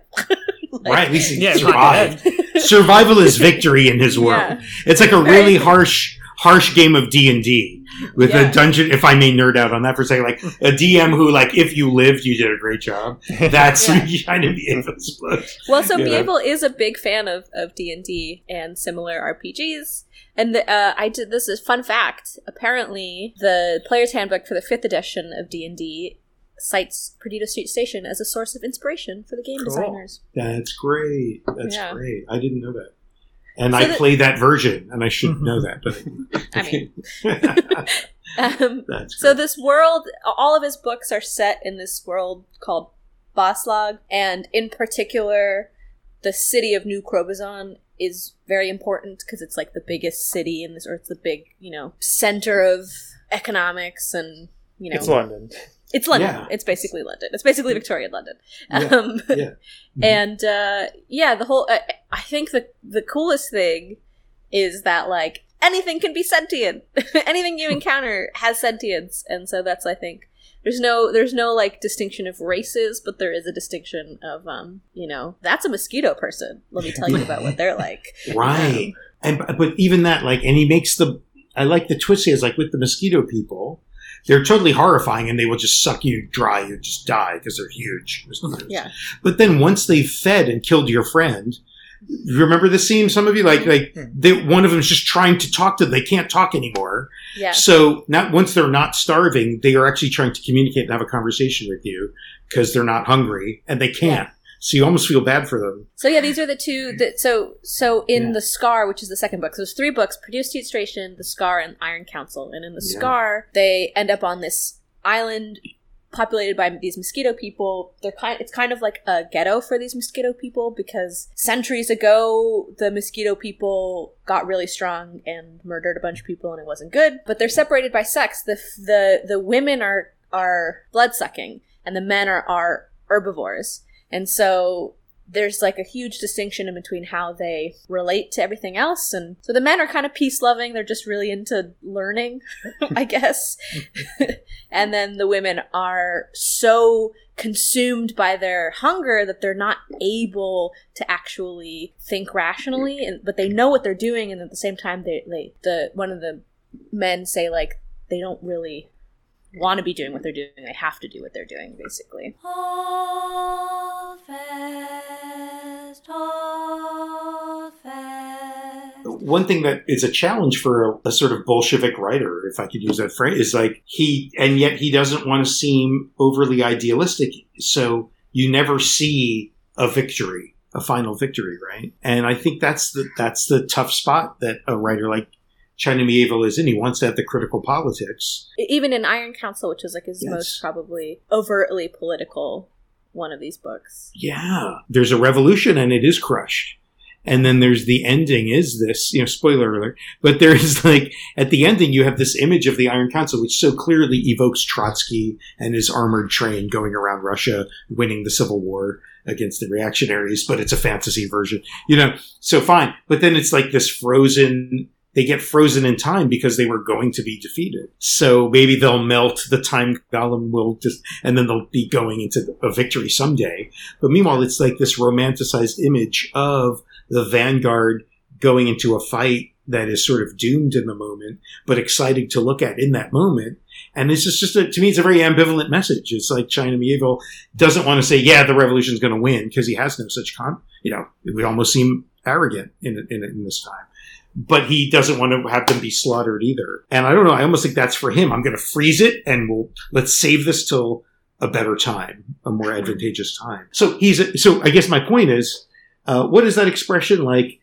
[SPEAKER 2] Like-
[SPEAKER 5] right. At least he
[SPEAKER 3] Yeah, it's
[SPEAKER 5] survived. Survival is victory in his world.
[SPEAKER 2] Yeah.
[SPEAKER 5] It's like a really
[SPEAKER 2] Right.
[SPEAKER 5] harsh, harsh game of D and D with
[SPEAKER 2] Yeah.
[SPEAKER 5] a dungeon. If I may nerd out on that for a second, like a DM who, like, if you lived, you did a great job. [LAUGHS] That's
[SPEAKER 2] Yeah.
[SPEAKER 5] kind of Mieville's book.
[SPEAKER 2] Well, so
[SPEAKER 5] Yeah.
[SPEAKER 2] Mieville is a big fan of of D and D and similar RPGs. And the, uh, I did this is fun fact. Apparently, the player's handbook for the fifth edition of D and D cites Perdido Street Station as a source of inspiration for the game
[SPEAKER 3] Cool.
[SPEAKER 2] designers.
[SPEAKER 5] That's great. That's
[SPEAKER 2] Yeah.
[SPEAKER 5] great. I didn't know that. And
[SPEAKER 2] So
[SPEAKER 5] I
[SPEAKER 2] the-
[SPEAKER 5] played that version, and I should know that. But
[SPEAKER 2] I [LAUGHS] [LAUGHS] mean- [LAUGHS] Um, so this world, all of his books are set in this world called Bas-Lag, and in particular, the city of New Crobuzon is very important because it's like the biggest city in this, or it's the big, you know, center of economics and you know,
[SPEAKER 4] It's London.
[SPEAKER 2] It's London.
[SPEAKER 5] Yeah.
[SPEAKER 2] It's basically London. It's basically Victorian London.
[SPEAKER 5] Yeah. [LAUGHS]
[SPEAKER 2] Um,
[SPEAKER 5] Yeah.
[SPEAKER 2] and uh, yeah, the whole. I I think the the coolest thing is that like anything can be sentient. [LAUGHS] anything you [LAUGHS] encounter has sentience, and so that's I think there's no there's no like distinction of races, but there is a distinction of um you know that's a mosquito person. Let me tell you about what they're like.
[SPEAKER 5] Right. And but even that, like, and he makes the. I like the twist he has, like with the mosquito people. They're totally horrifying, and they will just suck you dry. You just die because they're huge.
[SPEAKER 2] Yeah.
[SPEAKER 5] But then once they've fed and killed your friend, you remember the scene? Some of you like like
[SPEAKER 4] Hmm.
[SPEAKER 5] they, one of them is just trying to talk to them. They can't talk anymore.
[SPEAKER 2] Yeah.
[SPEAKER 5] So not once they're not starving, they are actually trying to communicate and have a conversation with you because they're not hungry and they can't. So you almost feel bad for them.
[SPEAKER 2] So yeah, these are the two that so so in
[SPEAKER 5] Yeah.
[SPEAKER 2] the Scar, which is the second book, so there's three books: Perdido Street Station, the Scar, and Iron Council. And in the
[SPEAKER 5] Yeah.
[SPEAKER 2] Scar, they end up on this island populated by these mosquito people. They're kind it's kind of like a ghetto for these mosquito people because centuries ago the mosquito people got really strong and murdered a bunch of people and it wasn't good. But they're separated by sex. The the the women are are blood sucking and the men are are herbivores. And so there's like a huge distinction in between how they relate to everything else. And so the men are kind of peace loving they're just really into learning [LAUGHS] i guess. [LAUGHS] And then the women are so consumed by their hunger that they're not able to actually think rationally and but they know what they're doing. And at the same time they, they the one of the men say like they don't really want to be doing what they're doing they have to do what they're doing basically
[SPEAKER 6] Hold fast, hold fast.
[SPEAKER 5] One thing that is a challenge for a, a sort of Bolshevik writer, if I could use that phrase, is like he, and yet he doesn't want to seem overly idealistic. So you never see a victory, a final victory, right? And I think that's the that's the tough spot that a writer like China Mieville is in. He wants to have the critical politics.
[SPEAKER 2] Even in Iron Council, which is like his
[SPEAKER 5] Yes.
[SPEAKER 2] most probably overtly political one of these books.
[SPEAKER 5] Yeah, there's a revolution and it is crushed. And then there's the ending is this, you know, spoiler alert, but there is [LAUGHS] like, at the ending, you have this image of the Iron Council, which so clearly evokes Trotsky and his armored train going around Russia, winning the Civil War against the reactionaries, but it's a fantasy version, you know, so fine. But then it's like this frozen, they get frozen in time because they were going to be defeated. So maybe they'll melt, the time golem will just, and then they'll be going into a victory someday. But meanwhile, it's like this romanticized image of the vanguard going into a fight that is sort of doomed in the moment, but exciting to look at in that moment. And it's just, just a, to me, it's a very ambivalent message. It's like China Mieville doesn't want to say, yeah, the revolution's going to win because he has no such con, you know, it would almost seem arrogant in, in, in this time. But he doesn't want to have them be slaughtered either. And I don't know. I almost think that's for him. I'm going to freeze it and we'll, let's save this till a better time, a more advantageous time. So he's, a, so I guess my point is, uh, what is that expression like?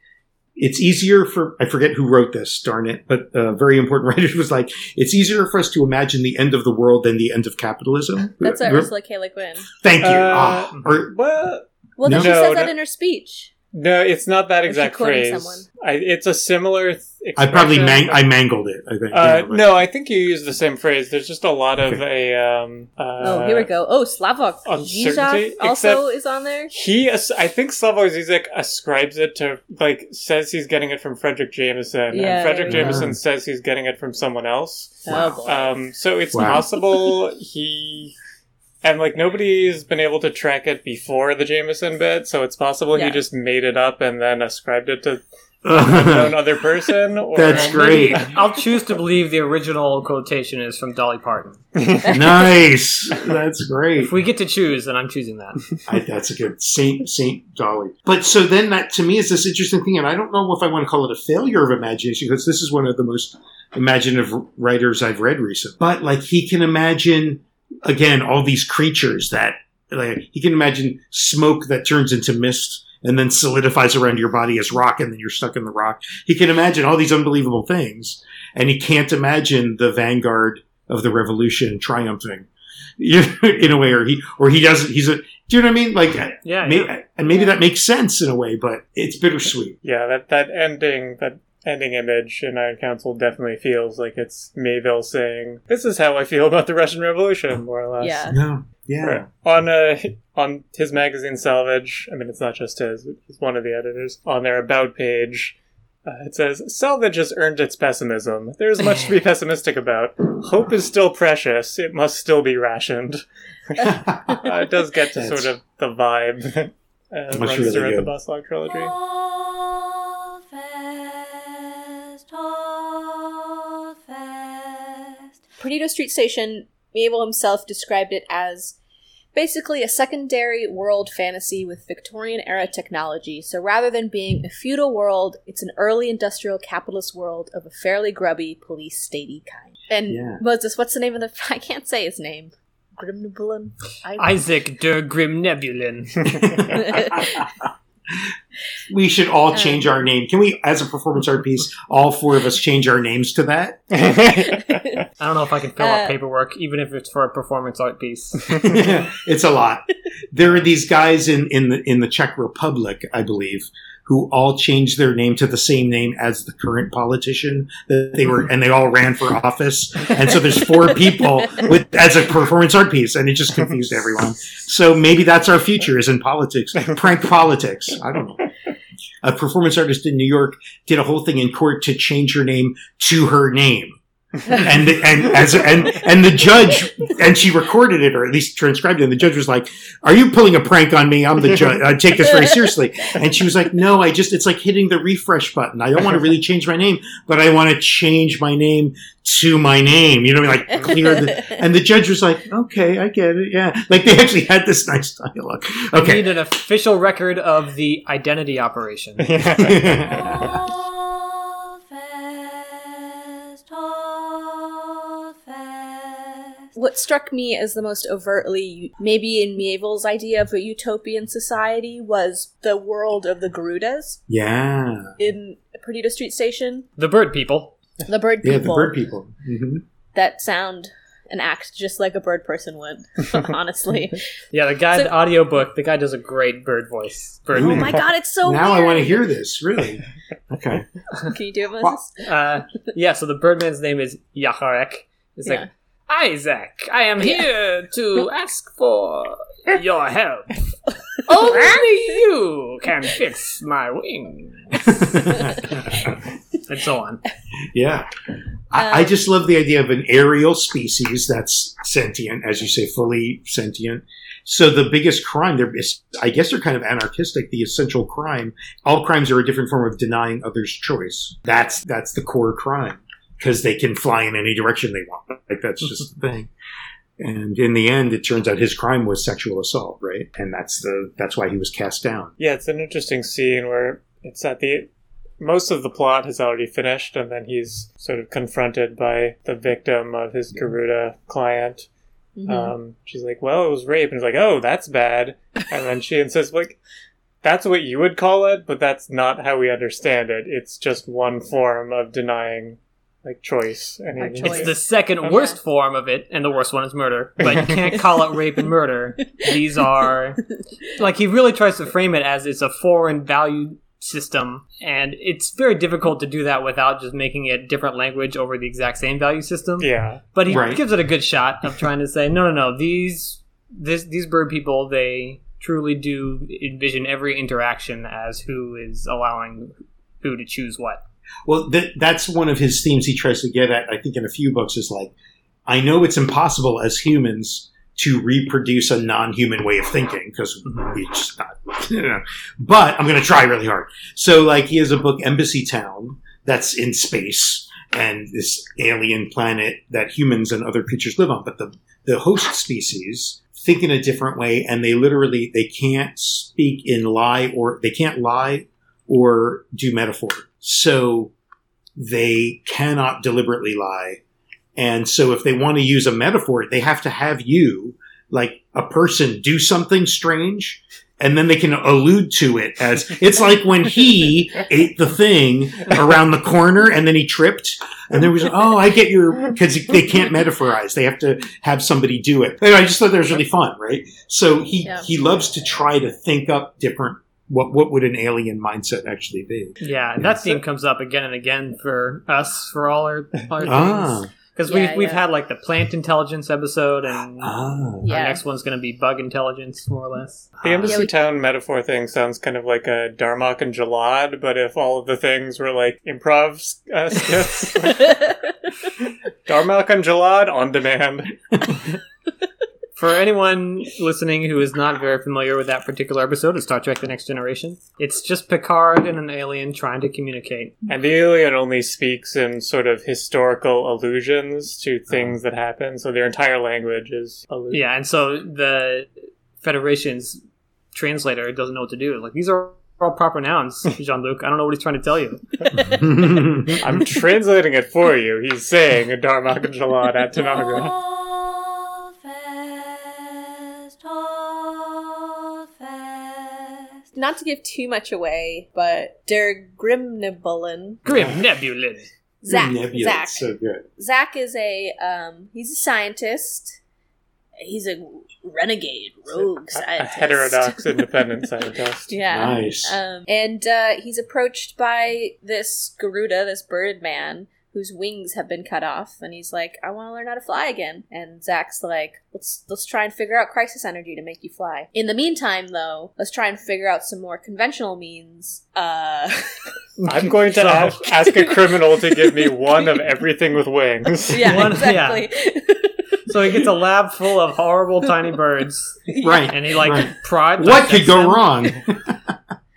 [SPEAKER 5] It's easier for, I forget who wrote this, darn it, but a very important [LAUGHS] writer was like, it's easier for us to imagine the end of the world than the end of capitalism.
[SPEAKER 2] That's what Ursula K. Le Guin.
[SPEAKER 5] Thank you.
[SPEAKER 4] Uh,
[SPEAKER 5] Ah, or,
[SPEAKER 4] Well,
[SPEAKER 2] Well, then
[SPEAKER 5] No.
[SPEAKER 2] she says
[SPEAKER 4] No,
[SPEAKER 2] that
[SPEAKER 4] no.
[SPEAKER 2] in her speech.
[SPEAKER 4] No, it's not that exact phrase. I, it's a similar. Th-
[SPEAKER 5] I probably
[SPEAKER 4] expression,
[SPEAKER 5] man-
[SPEAKER 4] but-
[SPEAKER 5] I mangled it. I think.
[SPEAKER 4] Uh,
[SPEAKER 5] Yeah, but-
[SPEAKER 4] no, I think you use the same phrase. There's just a lot of a. Um, uh,
[SPEAKER 2] oh, here we go. Oh,
[SPEAKER 4] Slavoj
[SPEAKER 2] Zizek also is on there.
[SPEAKER 4] He, as- I think Slavoj Zizek ascribes it to, like, says he's getting it from Fredric Jameson,
[SPEAKER 2] Yeah,
[SPEAKER 4] and Fredric
[SPEAKER 2] yeah,
[SPEAKER 5] yeah.
[SPEAKER 4] Jameson says he's getting it from someone else.
[SPEAKER 2] Boy.
[SPEAKER 4] Um, so it's
[SPEAKER 5] Wow.
[SPEAKER 4] possible [LAUGHS] he, and like nobody's been able to track it before the Jameson bit, so it's possible
[SPEAKER 2] Yeah.
[SPEAKER 4] he just made it up and then ascribed it to [LAUGHS] another person. Or
[SPEAKER 5] That's great.
[SPEAKER 3] I'll choose to believe the original quotation is from Dolly Parton. [LAUGHS]
[SPEAKER 5] nice. That's [LAUGHS] great.
[SPEAKER 3] If we get to choose, then I'm choosing that.
[SPEAKER 5] I, that's a good Saint Saint Dolly. But so then that to me is this interesting thing, and I don't know if I want to call it a failure of imagination because this is one of the most imaginative writers I've read recently. But like he can imagine again all these creatures that like he can imagine smoke that turns into mist and then solidifies around your body as rock and then you're stuck in the rock. He can imagine all these unbelievable things and he can't imagine the vanguard of the revolution triumphing. [LAUGHS] in a way, or he or he doesn't. He's a. Do you know what I mean? Like,
[SPEAKER 3] Yeah,
[SPEAKER 5] may,
[SPEAKER 3] yeah.
[SPEAKER 5] and maybe that makes sense in a way, but it's bittersweet.
[SPEAKER 4] Yeah, that that ending that ending image in Iron Council definitely feels like it's Mieville saying, "This is how I feel about the Russian Revolution," more or less.
[SPEAKER 2] Yeah.
[SPEAKER 5] No, yeah,
[SPEAKER 4] Right. On uh, on his magazine Salvage, I mean it's not just his, he's one of the editors. On their about page, uh, it says Salvage has earned its pessimism. There is much to be [LAUGHS] pessimistic about. Hope is still precious. It must still be rationed. [LAUGHS] Uh, it does get to sort of the vibe that uh,
[SPEAKER 5] That's
[SPEAKER 4] runs
[SPEAKER 5] really
[SPEAKER 4] throughout the
[SPEAKER 5] good.
[SPEAKER 4] Bas-Lag trilogy.
[SPEAKER 2] Perdido Street Station, Mieville himself described it as basically a secondary world fantasy with Victorian era technology. So rather than being a feudal world, it's an early industrial capitalist world of a fairly grubby police statey kind. And
[SPEAKER 5] Yeah.
[SPEAKER 2] Moses, what's the name of the? [LAUGHS] I can't say his name. Grimnebulin. I,
[SPEAKER 3] Isaac der Grimnebulin. [LAUGHS] [LAUGHS]
[SPEAKER 5] we should all change our name. Can we, as a performance art piece, all four of us change our names to that? [LAUGHS]
[SPEAKER 3] I don't know if I can fill
[SPEAKER 2] Uh,
[SPEAKER 3] out paperwork, even if it's for a performance art piece. [LAUGHS]
[SPEAKER 5] it's a lot. There are these guys in, in the in the Czech Republic, I believe, who all changed their name to the same name as the current politician that they were, and they all ran for office. And so there's four [LAUGHS] people with as a performance art piece, and it just confused everyone. So maybe that's our future is in politics, prank politics. I don't know. A performance artist in New York did a whole thing in court to change her name to her name and the, and as and and the judge and she recorded it or at least transcribed it and the judge was like are you pulling a prank on me? I'm the judge i take this very seriously. And she was like no i just it's like hitting the refresh button. I don't want to really change my name but i want to change my name to my name you know what I mean? like clear the and the judge was like okay i get it yeah. Like they actually had this nice dialogue. Okay.
[SPEAKER 3] We need an official record of the identity operation. [LAUGHS]
[SPEAKER 2] what struck me as the most overtly, maybe in Mieville's idea of a utopian society, was the world of the Garudas
[SPEAKER 5] yeah
[SPEAKER 2] in Perdido Street Station.
[SPEAKER 3] The bird people.
[SPEAKER 2] The bird people.
[SPEAKER 5] yeah
[SPEAKER 2] people
[SPEAKER 5] the bird people hmm
[SPEAKER 2] that sound and act just like a bird person would, [LAUGHS] honestly.
[SPEAKER 3] Yeah, the guy,
[SPEAKER 2] So-
[SPEAKER 3] the audiobook, the guy does a great bird voice. Bird
[SPEAKER 2] oh my god, it's so
[SPEAKER 5] now i want to hear this really okay
[SPEAKER 2] Can you do it, Moses? [LAUGHS]
[SPEAKER 3] Uh, yeah, so the birdman's name is Yagharek. It's
[SPEAKER 2] Yeah.
[SPEAKER 3] like, Isaac, I am here to [LAUGHS] ask for your help. [LAUGHS] Only you can fix my wings. [LAUGHS] and so on.
[SPEAKER 5] Yeah. I, I um, just love the idea of an aerial species that's sentient, as you say, fully sentient. So the biggest crime, there is, I guess they're kind of anarchistic. The essential crime, all crimes are a different form of denying others' choice. That's that's the core crime because they can fly in any direction they want. Like that's just the thing. And in the end, it turns out his crime was sexual assault, right? And that's the that's why he was cast down.
[SPEAKER 4] Yeah, it's an interesting scene where it's at the most of the plot has already finished, and then he's sort of confronted by the victim of his Garuda client.
[SPEAKER 2] Mhm.
[SPEAKER 4] Um, she's like, "Well, it was rape," and he's like, "Oh, that's bad." And then she insists, "Like, that's what you would call it, but that's not how we understand it. It's just one form of denying like choice." And
[SPEAKER 2] Our choice.
[SPEAKER 3] It's the second
[SPEAKER 4] Okay.
[SPEAKER 3] worst form of it, and the worst one is murder. But you can't call it rape and murder. These are like he really tries to frame it as it's a foreign value system, and it's very difficult to do that without just making it different language over the exact same value system.
[SPEAKER 4] yeah,
[SPEAKER 3] But he
[SPEAKER 5] Right.
[SPEAKER 3] gives it a good shot of trying to say, no, no, no, these this these bird people they truly do envision every interaction as who is allowing who to choose what.
[SPEAKER 5] Well, that, that's one of his themes he tries to get at, I think, in a few books is like, I know it's impossible as humans to reproduce a non human way of thinking because we mm-hmm. just not, [LAUGHS] you know, but I'm going to try really hard. So, like, he has a book, Embassytown, that's in space and this alien planet that humans and other creatures live on. But the, the host species think in a different way and they literally, they can't speak in lie or they can't lie or do metaphor. So they cannot deliberately lie. And so if they want to use a metaphor, they have to have you, like a person, do something strange and then they can allude to it as it's like when he [LAUGHS] ate the thing around the corner and then he tripped and there was oh I get your because they can't metaphorize they have to have somebody do it. Anyway, I just thought that was really fun, right? So he
[SPEAKER 2] Yeah.
[SPEAKER 5] he loves to try to think up different what what would an alien mindset actually be?
[SPEAKER 3] Yeah, and
[SPEAKER 5] Yeah.
[SPEAKER 3] that theme comes up again and again for us for all our, our
[SPEAKER 5] Ah,
[SPEAKER 3] things because
[SPEAKER 2] Yeah,
[SPEAKER 3] we've we've had like the plant intelligence episode, and
[SPEAKER 5] ah.
[SPEAKER 2] Yeah.
[SPEAKER 3] our next one's going to be bug intelligence, more or less.
[SPEAKER 4] The Embassy
[SPEAKER 2] Yeah, we-
[SPEAKER 4] Town metaphor thing sounds kind of like a Darmok and Jalad, but if all of the things were like improv uh, skits. [LAUGHS] Darmok and Jalad on demand. [LAUGHS]
[SPEAKER 3] For anyone listening who is not very familiar with that particular episode of Star Trek: The Next Generation, it's just Picard and an alien trying to communicate.
[SPEAKER 4] And the alien only speaks in sort of historical allusions to things that happen, so their entire language is allusion.
[SPEAKER 3] Yeah, and so the Federation's translator doesn't know what to do. Like these are all proper nouns, [LAUGHS] Jean Luc. I don't know what he's trying to tell you. [LAUGHS]
[SPEAKER 4] I'm translating it for you. He's saying Darmok and Jalad at Tanagra.
[SPEAKER 6] Oh,
[SPEAKER 2] Not to give too much away, but Der Grimnebulin.
[SPEAKER 3] Grim Nebulin.
[SPEAKER 2] Zach.
[SPEAKER 5] Nebula,
[SPEAKER 2] Zach.
[SPEAKER 5] so good.
[SPEAKER 2] Zach is a um he's a scientist. He's a renegade rogue
[SPEAKER 4] A, a heterodox [LAUGHS] independent scientist.
[SPEAKER 2] Yeah.
[SPEAKER 5] Nice.
[SPEAKER 2] Um, and uh, he's approached by this Garuda, this bird man, whose wings have been cut off, and he's like, "I want to learn how to fly again." And Zach's like, "Let's let's try and figure out crisis energy to make you fly." In the meantime, though, let's try and figure out some more conventional means. Uh, [LAUGHS]
[SPEAKER 4] I'm going to
[SPEAKER 3] So-
[SPEAKER 4] ask, ask a criminal to give me one of everything with wings. [LAUGHS]
[SPEAKER 2] yeah,
[SPEAKER 3] One-
[SPEAKER 2] exactly. [LAUGHS]
[SPEAKER 3] So he gets a lab full of horrible tiny birds,
[SPEAKER 5] Right.
[SPEAKER 3] and he like
[SPEAKER 5] Right.
[SPEAKER 3] prod.
[SPEAKER 5] What could go
[SPEAKER 3] them.
[SPEAKER 5] wrong?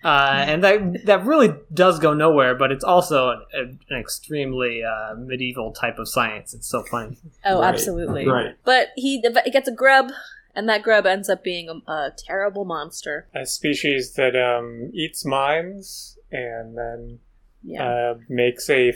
[SPEAKER 3] Uh, and that that really does go nowhere, but it's also an, an extremely uh, medieval type of science. It's so funny.
[SPEAKER 2] Oh,
[SPEAKER 5] Right.
[SPEAKER 2] absolutely.
[SPEAKER 5] Right.
[SPEAKER 2] But he, he gets a grub, and that grub ends up being a, a terrible monster.
[SPEAKER 4] A species that um, eats minds and then
[SPEAKER 2] Yeah.
[SPEAKER 4] uh, makes a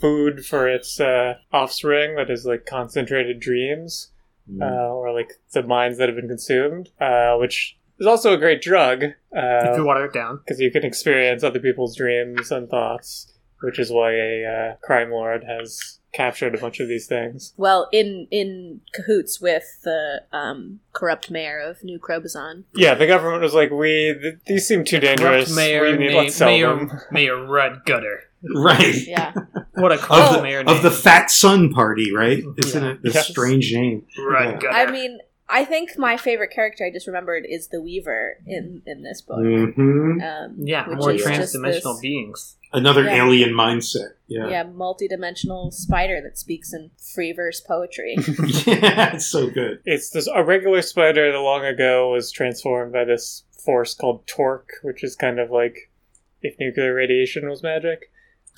[SPEAKER 4] food for its uh, offspring that is like concentrated dreams,
[SPEAKER 5] Mm.
[SPEAKER 4] uh, or like the minds that have been consumed, uh, which is also a great drug
[SPEAKER 3] If you
[SPEAKER 4] because
[SPEAKER 3] water it down, because
[SPEAKER 4] you can experience other people's dreams and thoughts, which is why a uh, crime lord has captured a bunch of these things.
[SPEAKER 2] well, in in cahoots with the um, corrupt mayor of New Crobuzon.
[SPEAKER 4] Yeah, the government was like, "We th- these seem too dangerous.
[SPEAKER 3] corrupt mayor,
[SPEAKER 4] we need,
[SPEAKER 3] May-
[SPEAKER 4] let's sell
[SPEAKER 3] Mayor,
[SPEAKER 4] them." [LAUGHS]
[SPEAKER 3] Mayor Rudgutter.
[SPEAKER 5] Right.
[SPEAKER 2] Yeah. [LAUGHS]
[SPEAKER 3] What a
[SPEAKER 5] Of
[SPEAKER 3] corrupt
[SPEAKER 5] the,
[SPEAKER 3] mayor
[SPEAKER 5] of the Fat Sun Party, right? Isn't
[SPEAKER 3] Yeah.
[SPEAKER 5] it a
[SPEAKER 4] Yes.
[SPEAKER 5] strange name?
[SPEAKER 3] Rudd
[SPEAKER 5] Yeah.
[SPEAKER 3] Gutter.
[SPEAKER 2] I mean, I think my favorite character I just remembered is the Weaver in in this book.
[SPEAKER 5] hmm
[SPEAKER 2] Um,
[SPEAKER 3] yeah, more transdimensional
[SPEAKER 2] this-
[SPEAKER 3] beings.
[SPEAKER 5] Another
[SPEAKER 2] Yeah.
[SPEAKER 5] alien mindset. Yeah.
[SPEAKER 2] Yeah, multi-dimensional spider that speaks in free verse poetry. [LAUGHS]
[SPEAKER 5] yeah, it's so good.
[SPEAKER 4] It's this a regular spider that long ago was transformed by this force called torque, which is kind of like if nuclear radiation was magic.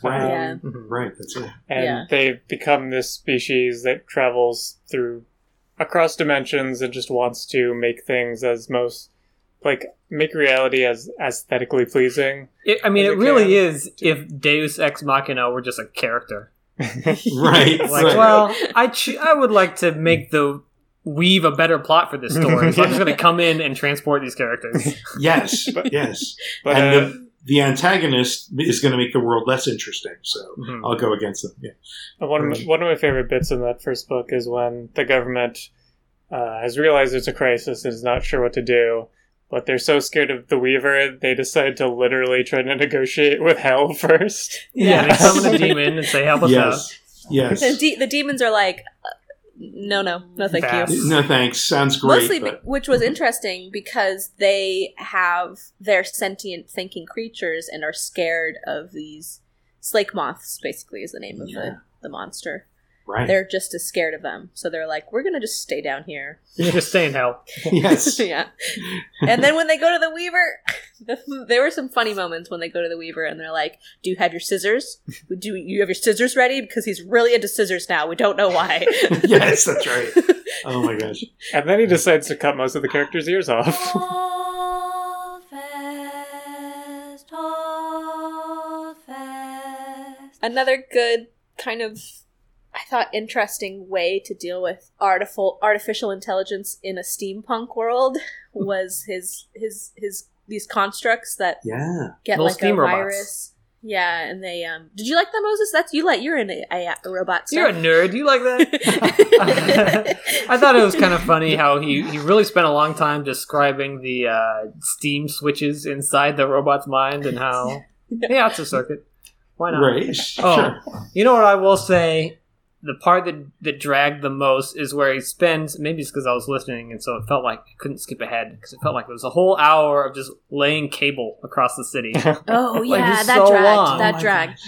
[SPEAKER 5] Right.
[SPEAKER 2] Yeah.
[SPEAKER 3] Mhm.
[SPEAKER 5] Right. That's it.
[SPEAKER 4] And
[SPEAKER 2] Yeah.
[SPEAKER 4] they've become this species that travels through across dimensions and just wants to make things as most like make reality as aesthetically pleasing.
[SPEAKER 3] It, I mean, it
[SPEAKER 4] it
[SPEAKER 3] really
[SPEAKER 4] can.
[SPEAKER 3] is if Deus Ex Machina were just a character. [LAUGHS] [LAUGHS]
[SPEAKER 5] Right.
[SPEAKER 3] Like,
[SPEAKER 5] right.
[SPEAKER 3] well, I ch- I would like to make the weave a better plot for this story. So I'm just going [LAUGHS] to come in and transport these characters.
[SPEAKER 5] yes. yes.
[SPEAKER 4] But
[SPEAKER 5] and
[SPEAKER 4] uh,
[SPEAKER 5] the, the antagonist is going to make the world less interesting. So
[SPEAKER 3] Mhm.
[SPEAKER 5] I'll go against them. Yeah.
[SPEAKER 4] One of, my, one of my favorite bits in that first book is when the government uh, has realized there's a crisis and is not sure what to do, but they're so scared of the Weaver, they decide to literally try to negotiate with Hell [LAUGHS] first.
[SPEAKER 3] Yeah, they
[SPEAKER 5] Yes.
[SPEAKER 3] summon a demon and say, "Help us out."
[SPEAKER 5] Yes. Yes.
[SPEAKER 2] the, de- the demons are like, no, no, no, thank
[SPEAKER 3] Pass.
[SPEAKER 2] you.
[SPEAKER 5] No thanks. Sounds great.
[SPEAKER 2] Mostly, be-
[SPEAKER 5] but-
[SPEAKER 2] which was interesting because they have their sentient thinking creatures and are scared of these slake moths. Basically, is the name of
[SPEAKER 5] Yeah.
[SPEAKER 2] the the monster.
[SPEAKER 5] Right.
[SPEAKER 2] They're just as scared of them, so they're like, "We're gonna just stay down here."
[SPEAKER 3] You just stay in hell. [LAUGHS]
[SPEAKER 5] yes. [LAUGHS]
[SPEAKER 2] yeah. And then when they go to the Weaver, [LAUGHS] there were some funny moments when they go to the Weaver and they're like, "Do you have your scissors? Do you have your scissors ready?" Because he's really into scissors now. We don't know why.
[SPEAKER 5] yes, that's right. Oh my gosh.
[SPEAKER 4] And then he decides to cut most of the characters' ears off.
[SPEAKER 6] Hold fast, hold fast.
[SPEAKER 2] Another good kind of, I thought interesting way to deal with artificial artificial intelligence in a steampunk world was his his his these constructs that
[SPEAKER 5] Yeah.
[SPEAKER 2] get
[SPEAKER 3] Little
[SPEAKER 2] like
[SPEAKER 3] steam
[SPEAKER 2] a
[SPEAKER 3] robots.
[SPEAKER 2] virus. Yeah, and they um. Did you like that, Moses? That's you like you're in a, a, a robot.
[SPEAKER 3] You're a nerd. You like that? [LAUGHS] [LAUGHS] I thought it was kind of funny how he, he really spent a long time describing the uh, steam switches inside the robot's mind and how [LAUGHS] yeah, it's a circuit. Why not?
[SPEAKER 5] Right.
[SPEAKER 3] Oh,
[SPEAKER 5] Sure.
[SPEAKER 3] you know what I will say? The part that that dragged the most is where he spends. Maybe it's because I was listening, and so it felt like I couldn't skip ahead because it felt like it was a whole hour of just laying cable across the city. [LAUGHS]
[SPEAKER 2] Oh [LAUGHS]
[SPEAKER 3] Like,
[SPEAKER 2] yeah, that
[SPEAKER 3] so
[SPEAKER 2] dragged.
[SPEAKER 3] long.
[SPEAKER 2] That
[SPEAKER 5] Oh my
[SPEAKER 2] dragged.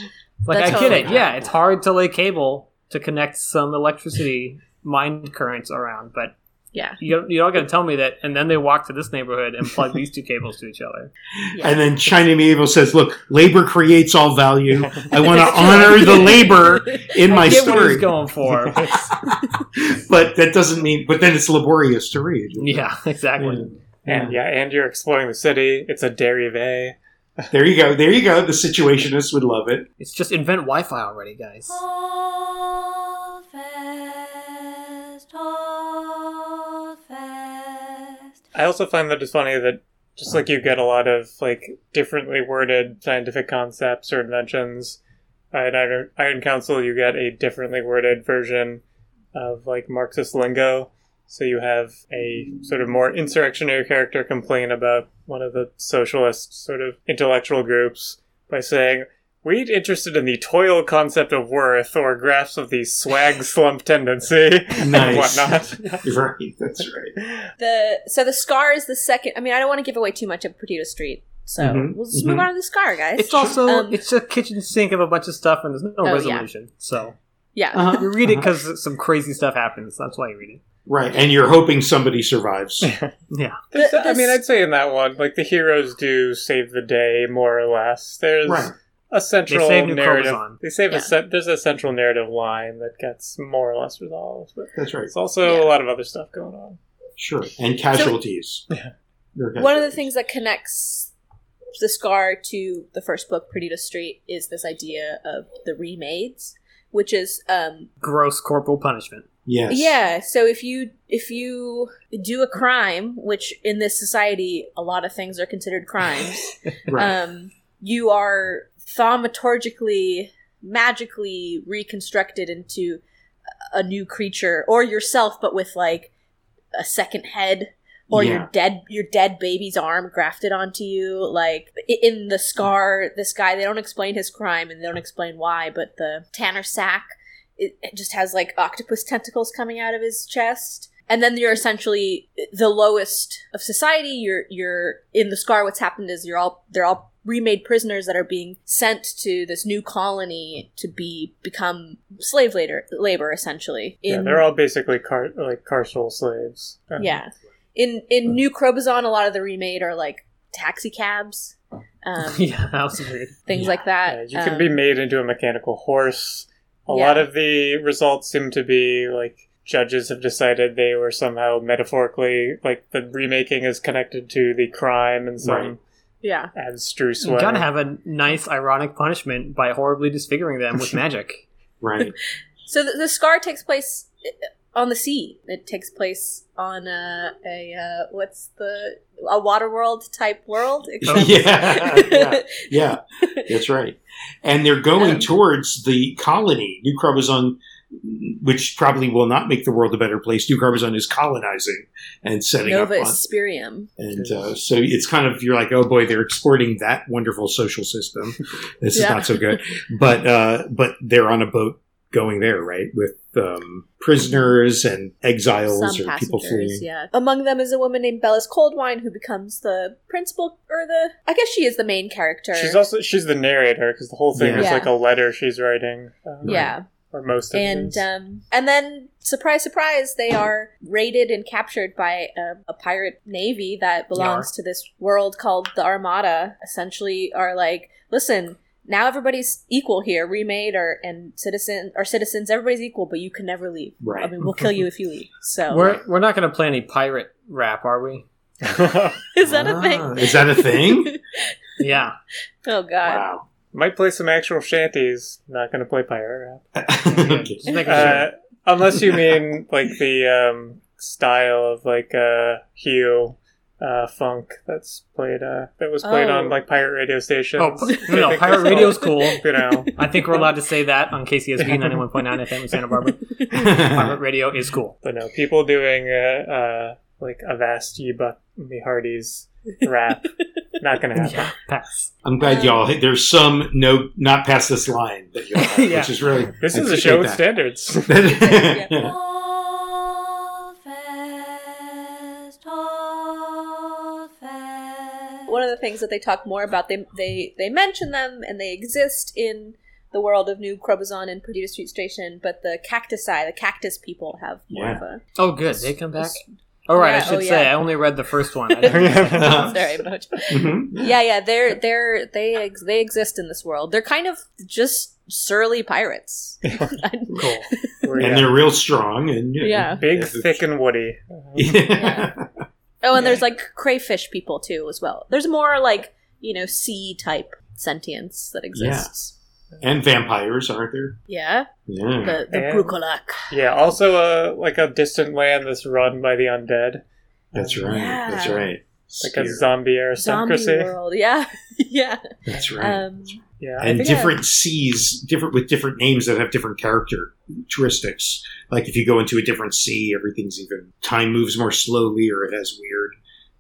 [SPEAKER 3] Like
[SPEAKER 2] That's
[SPEAKER 3] I get it.
[SPEAKER 2] totally
[SPEAKER 3] Yeah, it's hard to lay cable to connect some electricity mind currents around, but
[SPEAKER 2] Yeah.
[SPEAKER 3] you don't, you don't got to tell me that. And then they walk to this neighborhood and plug these two cables to each other.
[SPEAKER 2] Yeah.
[SPEAKER 5] And then China Mieville says, "Look, labor creates all value. [LAUGHS] I want to honor the labor in my
[SPEAKER 3] I get what
[SPEAKER 5] story."
[SPEAKER 3] he's going for. [LAUGHS]
[SPEAKER 5] but that doesn't mean. But then it's laborious to read.
[SPEAKER 3] yeah, exactly.
[SPEAKER 4] And yeah, and you're exploring the city. It's a derive.
[SPEAKER 5] There you go. There you go. The situationists would love it.
[SPEAKER 3] It's just invent Wi-Fi already, guys.
[SPEAKER 6] Hold fast, hold fast.
[SPEAKER 4] I also find that it's funny that just like you get a lot of like differently worded scientific concepts or inventions, uh, in Iron, Iron Council you get a differently worded version of like Marxist lingo. So you have a sort of more insurrectionary character complain about one of the socialist sort of intellectual groups by saying, "We ain't interested in the toil concept of worth or graphs of the swag [LAUGHS] slump tendency and whatnot." [LAUGHS]
[SPEAKER 5] Right. That's right.
[SPEAKER 2] the so the scar is the second. I mean, I don't want to give away too much of Perdido Street, so
[SPEAKER 5] Mhm,
[SPEAKER 2] we'll just
[SPEAKER 5] mhm.
[SPEAKER 2] move on to the scar, guys.
[SPEAKER 3] It's also
[SPEAKER 2] Um,
[SPEAKER 3] it's a kitchen sink of a bunch of stuff, and there's no
[SPEAKER 2] Oh, yeah.
[SPEAKER 3] resolution. So
[SPEAKER 2] yeah.
[SPEAKER 5] Uh-huh.
[SPEAKER 3] you read it because some crazy stuff happens. That's why you read it.
[SPEAKER 5] Right. And you're hoping somebody survives. [LAUGHS]
[SPEAKER 3] Yeah,
[SPEAKER 4] There's-
[SPEAKER 2] The-
[SPEAKER 4] I mean, I'd say in that one, like the heroes do save the day more or less. There's
[SPEAKER 5] Right.
[SPEAKER 4] A central
[SPEAKER 3] They save
[SPEAKER 4] narrative.
[SPEAKER 3] Crobuzon.
[SPEAKER 4] They save
[SPEAKER 2] Yeah.
[SPEAKER 4] a cent- there's a central narrative line that gets more or less resolved, but
[SPEAKER 5] That's right.
[SPEAKER 4] It's also
[SPEAKER 2] Yeah.
[SPEAKER 4] a lot of other stuff going on.
[SPEAKER 5] Sure. And casualties. There are
[SPEAKER 2] One of the things that connects the scar to the first book, Perdido Street, is this idea of the remades, which is um,
[SPEAKER 3] gross corporal punishment.
[SPEAKER 5] Yes.
[SPEAKER 2] Yeah, so if you if you do a crime, which in this society a lot of things are considered crimes, [LAUGHS]
[SPEAKER 5] Right.
[SPEAKER 2] um, you are thaumaturgically, magically reconstructed into a new creature, or yourself, but with like a second head, or
[SPEAKER 5] Yeah.
[SPEAKER 2] your dead your dead baby's arm grafted onto you. Like in the scar, this guy they don't explain his crime and they don't explain why, but the Tanner Sack it, it just has like octopus tentacles coming out of his chest. And then you're essentially the lowest of society. You're you're in the scar. What's happened is you're all they're all remade prisoners that are being sent to this new colony to be become slave labor, labor essentially.
[SPEAKER 4] yeah, they're all basically car- like carceral slaves.
[SPEAKER 2] Yeah. In in New Crobuzon, a lot of the remade are like taxi cabs, um, [LAUGHS]
[SPEAKER 3] yeah, that was weird.
[SPEAKER 2] things
[SPEAKER 5] Yeah.
[SPEAKER 2] like that.
[SPEAKER 4] Yeah, you can
[SPEAKER 2] Um,
[SPEAKER 4] be made into a mechanical horse. A
[SPEAKER 2] Yeah.
[SPEAKER 4] lot of the results seem to be like judges have decided they were somehow metaphorically like the remaking is connected to the crime in some
[SPEAKER 5] Right.
[SPEAKER 2] yeah.
[SPEAKER 4] abstruse way.
[SPEAKER 3] You
[SPEAKER 4] way.
[SPEAKER 3] gotta have a nice ironic punishment by horribly disfiguring them with magic. [LAUGHS]
[SPEAKER 5] Right.
[SPEAKER 2] So the, the scar takes place uh, on the sea. It takes place on a, a uh, what's the a water world type world. except- [LAUGHS]
[SPEAKER 5] yeah. [LAUGHS] Yeah. Yeah. That's right. And they're going
[SPEAKER 2] Um,
[SPEAKER 5] towards the colony. New Crobuzon, which probably will not make the world a better place. New Crobuzon is colonizing and setting
[SPEAKER 2] Nova
[SPEAKER 5] up on.
[SPEAKER 2] Esperium.
[SPEAKER 5] And uh, so it's kind of you're like, oh boy, they're exporting that wonderful social system. This is not so good, [LAUGHS] but uh, but they're on a boat going there, right, with um, prisoners and exiles
[SPEAKER 2] Some
[SPEAKER 5] or people fleeing.
[SPEAKER 2] yeah. Among them is a woman named Bellis Coldwine who becomes the principal or the I guess she is the main character.
[SPEAKER 4] She's also she's the narrator because the whole thing
[SPEAKER 5] Yeah.
[SPEAKER 4] is
[SPEAKER 2] Yeah.
[SPEAKER 4] like a letter she's writing. Um,
[SPEAKER 2] yeah.
[SPEAKER 4] Or most of
[SPEAKER 2] and um, and then surprise, surprise, they are raided and captured by a, a pirate navy that belongs
[SPEAKER 3] Yar.
[SPEAKER 2] to this world called the Armada. Essentially, are like, listen, now everybody's equal here, remade or and citizen or citizens, everybody's equal, but you can never leave.
[SPEAKER 5] Right.
[SPEAKER 2] I mean, we'll kill you if you [LAUGHS] leave. So
[SPEAKER 3] We're we're not gonna play any pirate rap, are we?
[SPEAKER 2] is that a
[SPEAKER 5] Ah,
[SPEAKER 2] thing?
[SPEAKER 5] Is that a thing? [LAUGHS]
[SPEAKER 3] Yeah.
[SPEAKER 2] Oh God.
[SPEAKER 5] wow.
[SPEAKER 4] Might play some actual shanties. Not going to play pirate rap. [LAUGHS]
[SPEAKER 5] okay.
[SPEAKER 3] Just making
[SPEAKER 4] Uh, unless you mean like the um, style of like uh, Hugh uh, funk that's played uh, that was played
[SPEAKER 2] Oh.
[SPEAKER 4] on like pirate radio stations.
[SPEAKER 3] Oh, no, no, [LAUGHS] pirate
[SPEAKER 4] that's
[SPEAKER 3] radio's cool. [LAUGHS]
[SPEAKER 4] You know,
[SPEAKER 3] I think we're allowed to say that on KCSB 91.9 FM in Santa Barbara. Pirate radio is cool.
[SPEAKER 4] but no, people doing uh, uh, like Avast Ye Buck Me Hardy's rap. Not gonna [LAUGHS] happen.
[SPEAKER 3] Yeah, pass.
[SPEAKER 5] I'm glad y'all. There's some no, not past this line that y'all have, [LAUGHS]
[SPEAKER 3] Yeah.
[SPEAKER 5] which is really.
[SPEAKER 4] This
[SPEAKER 5] I
[SPEAKER 4] is a show with
[SPEAKER 5] appreciate
[SPEAKER 4] standards.
[SPEAKER 5] that. [LAUGHS] yeah.
[SPEAKER 6] Hold fast, hold fast.
[SPEAKER 2] One of the things that they talk more about, they they they mention them and they exist in the world of New Crobuzon and Perdido Street Station, but the cacti, the cactus people, have more
[SPEAKER 5] Yeah.
[SPEAKER 2] of a
[SPEAKER 3] Oh, good. They come back. All right, I
[SPEAKER 2] Yeah,
[SPEAKER 3] should
[SPEAKER 2] oh,
[SPEAKER 3] say
[SPEAKER 2] yeah.
[SPEAKER 3] I only read the first one. I [LAUGHS] didn't-
[SPEAKER 2] Sorry, much.
[SPEAKER 5] Mhm.
[SPEAKER 2] Yeah, yeah, they're they're they ex- they exist in this world. They're kind of just surly pirates. [LAUGHS]
[SPEAKER 3] cool. [LAUGHS]
[SPEAKER 5] And
[SPEAKER 4] yeah,
[SPEAKER 5] they're real strong and you know,
[SPEAKER 2] Yeah.
[SPEAKER 4] big,
[SPEAKER 5] yeah,
[SPEAKER 4] thick, and woody.
[SPEAKER 5] Yeah.
[SPEAKER 2] Oh, and there's like crayfish people too as well. There's more like you know sea type sentience that exists.
[SPEAKER 5] And vampires, aren't there?
[SPEAKER 2] Yeah,
[SPEAKER 5] Yeah.
[SPEAKER 2] the the
[SPEAKER 4] And-
[SPEAKER 2] Brucolac.
[SPEAKER 4] Yeah, also a like a distant land that's run by the undead,
[SPEAKER 5] That's right.
[SPEAKER 2] Yeah.
[SPEAKER 5] That's right.
[SPEAKER 4] like a
[SPEAKER 5] Spear.
[SPEAKER 4] zombie
[SPEAKER 2] zombie
[SPEAKER 4] aristocracy.
[SPEAKER 2] world. Yeah, [LAUGHS] yeah.
[SPEAKER 5] That's right.
[SPEAKER 2] Um,
[SPEAKER 4] Yeah,
[SPEAKER 5] and
[SPEAKER 4] think
[SPEAKER 5] different seas, different with different names that have different characteristics. Like if you go into a different sea, everything's even time moves more slowly, or it has weird,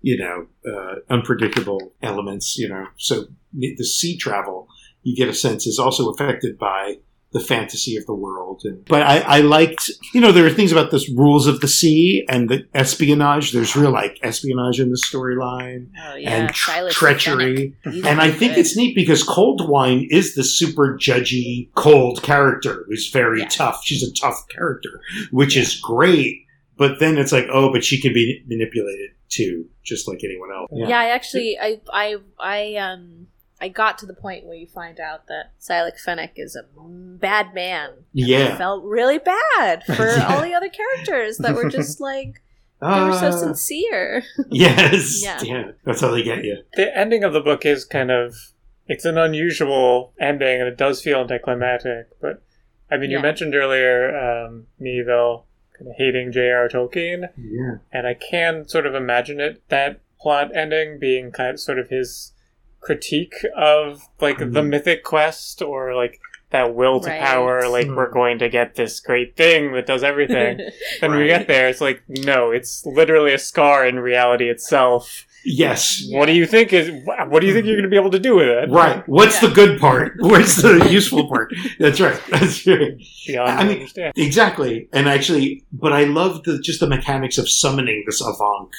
[SPEAKER 5] you know, uh, unpredictable elements. You know, so the sea travel you get a sense is also affected by the fantasy of the world. And, but I, I liked, you know, there are things about this rules of the sea and the espionage. There's real like espionage in the storyline
[SPEAKER 2] oh yeah,
[SPEAKER 5] and tr- treachery. And I think
[SPEAKER 2] good.
[SPEAKER 5] it's neat because Coldwine is the super judgy, cold character who's very
[SPEAKER 2] Yeah.
[SPEAKER 5] tough. She's a tough character, which is great. But then it's like, oh, but she can be manipulated too, just like anyone else.
[SPEAKER 2] Yeah. I actually, I, I, I, um, I got to the point where you find out that Silas Fennec is a bad man. I
[SPEAKER 5] Yeah.
[SPEAKER 2] felt really bad [LAUGHS] for
[SPEAKER 5] Yeah.
[SPEAKER 2] all the other characters that were just [LAUGHS] like they were so
[SPEAKER 5] Ah,
[SPEAKER 2] sincere. [LAUGHS]
[SPEAKER 5] yes.
[SPEAKER 2] Yeah.
[SPEAKER 5] Yeah. That's how they get you.
[SPEAKER 4] the ending of the book is kind of it's an unusual ending and it does feel anticlimactic but i mean you mentioned earlier um, me though kind of hating j.r tolkien
[SPEAKER 5] Yeah.
[SPEAKER 4] and i can sort of imagine it that plot ending being kind of sort of his critique of like the
[SPEAKER 5] Mhm.
[SPEAKER 4] mythic quest or like that will to
[SPEAKER 2] Right.
[SPEAKER 4] power like
[SPEAKER 5] Mhm.
[SPEAKER 4] we're going to get this great thing that does everything [LAUGHS] then we get there it's like no it's literally a scar in reality itself
[SPEAKER 5] Yes.
[SPEAKER 4] what do you think is what do you think you're going to be able to do with it
[SPEAKER 5] Right. What's
[SPEAKER 2] Yeah.
[SPEAKER 5] the good part? [LAUGHS] What's the useful part? That's right. [LAUGHS] That's right.
[SPEAKER 4] beyond
[SPEAKER 5] I
[SPEAKER 4] I
[SPEAKER 5] mean-
[SPEAKER 4] understand
[SPEAKER 5] Exactly. And actually, but I love the just the mechanics of summoning this Avanc,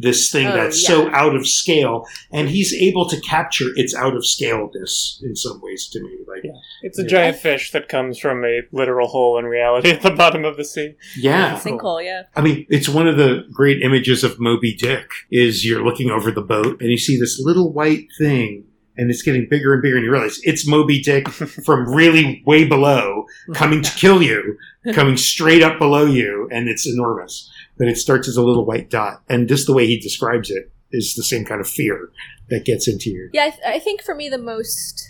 [SPEAKER 5] this thing
[SPEAKER 2] Oh,
[SPEAKER 5] that's
[SPEAKER 2] yeah.
[SPEAKER 5] so out of scale, and he's able to capture its out of scaleness in some ways to me. Like,
[SPEAKER 4] Yeah. It's a
[SPEAKER 5] Yeah.
[SPEAKER 4] giant fish that comes from a literal hole in reality at the bottom of the sea.
[SPEAKER 5] yeah.
[SPEAKER 2] Sinkhole, yeah.
[SPEAKER 5] I mean, it's one of the great images of Moby Dick. Is you're looking over the boat and you see this little white thing. And it's getting bigger and bigger, and you realize it's Moby Dick [LAUGHS] from really way below coming to [LAUGHS] kill you, coming straight up below you, and it's enormous. But it starts as a little white dot, and just the way he describes it is the same kind of fear that gets into you.
[SPEAKER 2] Yeah, I, th- I think for me the most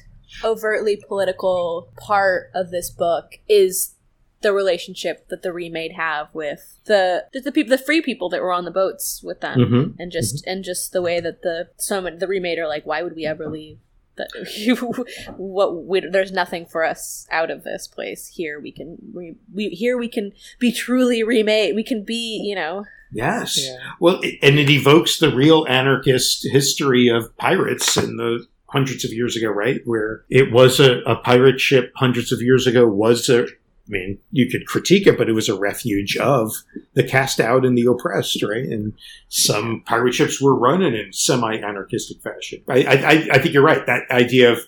[SPEAKER 2] overtly political part of this book is the relationship that the remade have with the the, people, the free people that were on the boats with them,
[SPEAKER 5] Mm-hmm.
[SPEAKER 2] and just and just the way that the so many, the remade are like, why would we ever leave? That [LAUGHS] what we, there's nothing for us out of this place. Here we can re, we here we can be truly remade. We can be you know
[SPEAKER 5] Yes. Well, it, and it evokes the real anarchist history of pirates in the hundreds of years ago, right? Where it was a, a pirate ship hundreds of years ago was a, I mean, you could critique it, but it was a refuge of the cast out and the oppressed, right? And some pirate ships were running in semi-anarchistic fashion. I, I, I- think you're right. That idea of,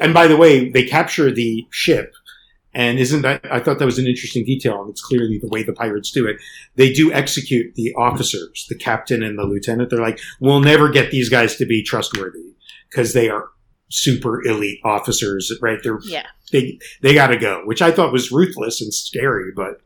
[SPEAKER 5] and by the way, they capture the ship. And isn't that, I thought that was an interesting detail, and it's clearly the way the pirates do it they do execute the officers, the captain and the lieutenant. They're like, we'll never get these guys to be trustworthy because they are super elite officers, right? They're
[SPEAKER 2] yeah
[SPEAKER 5] they they got to go, which I thought was ruthless and scary, but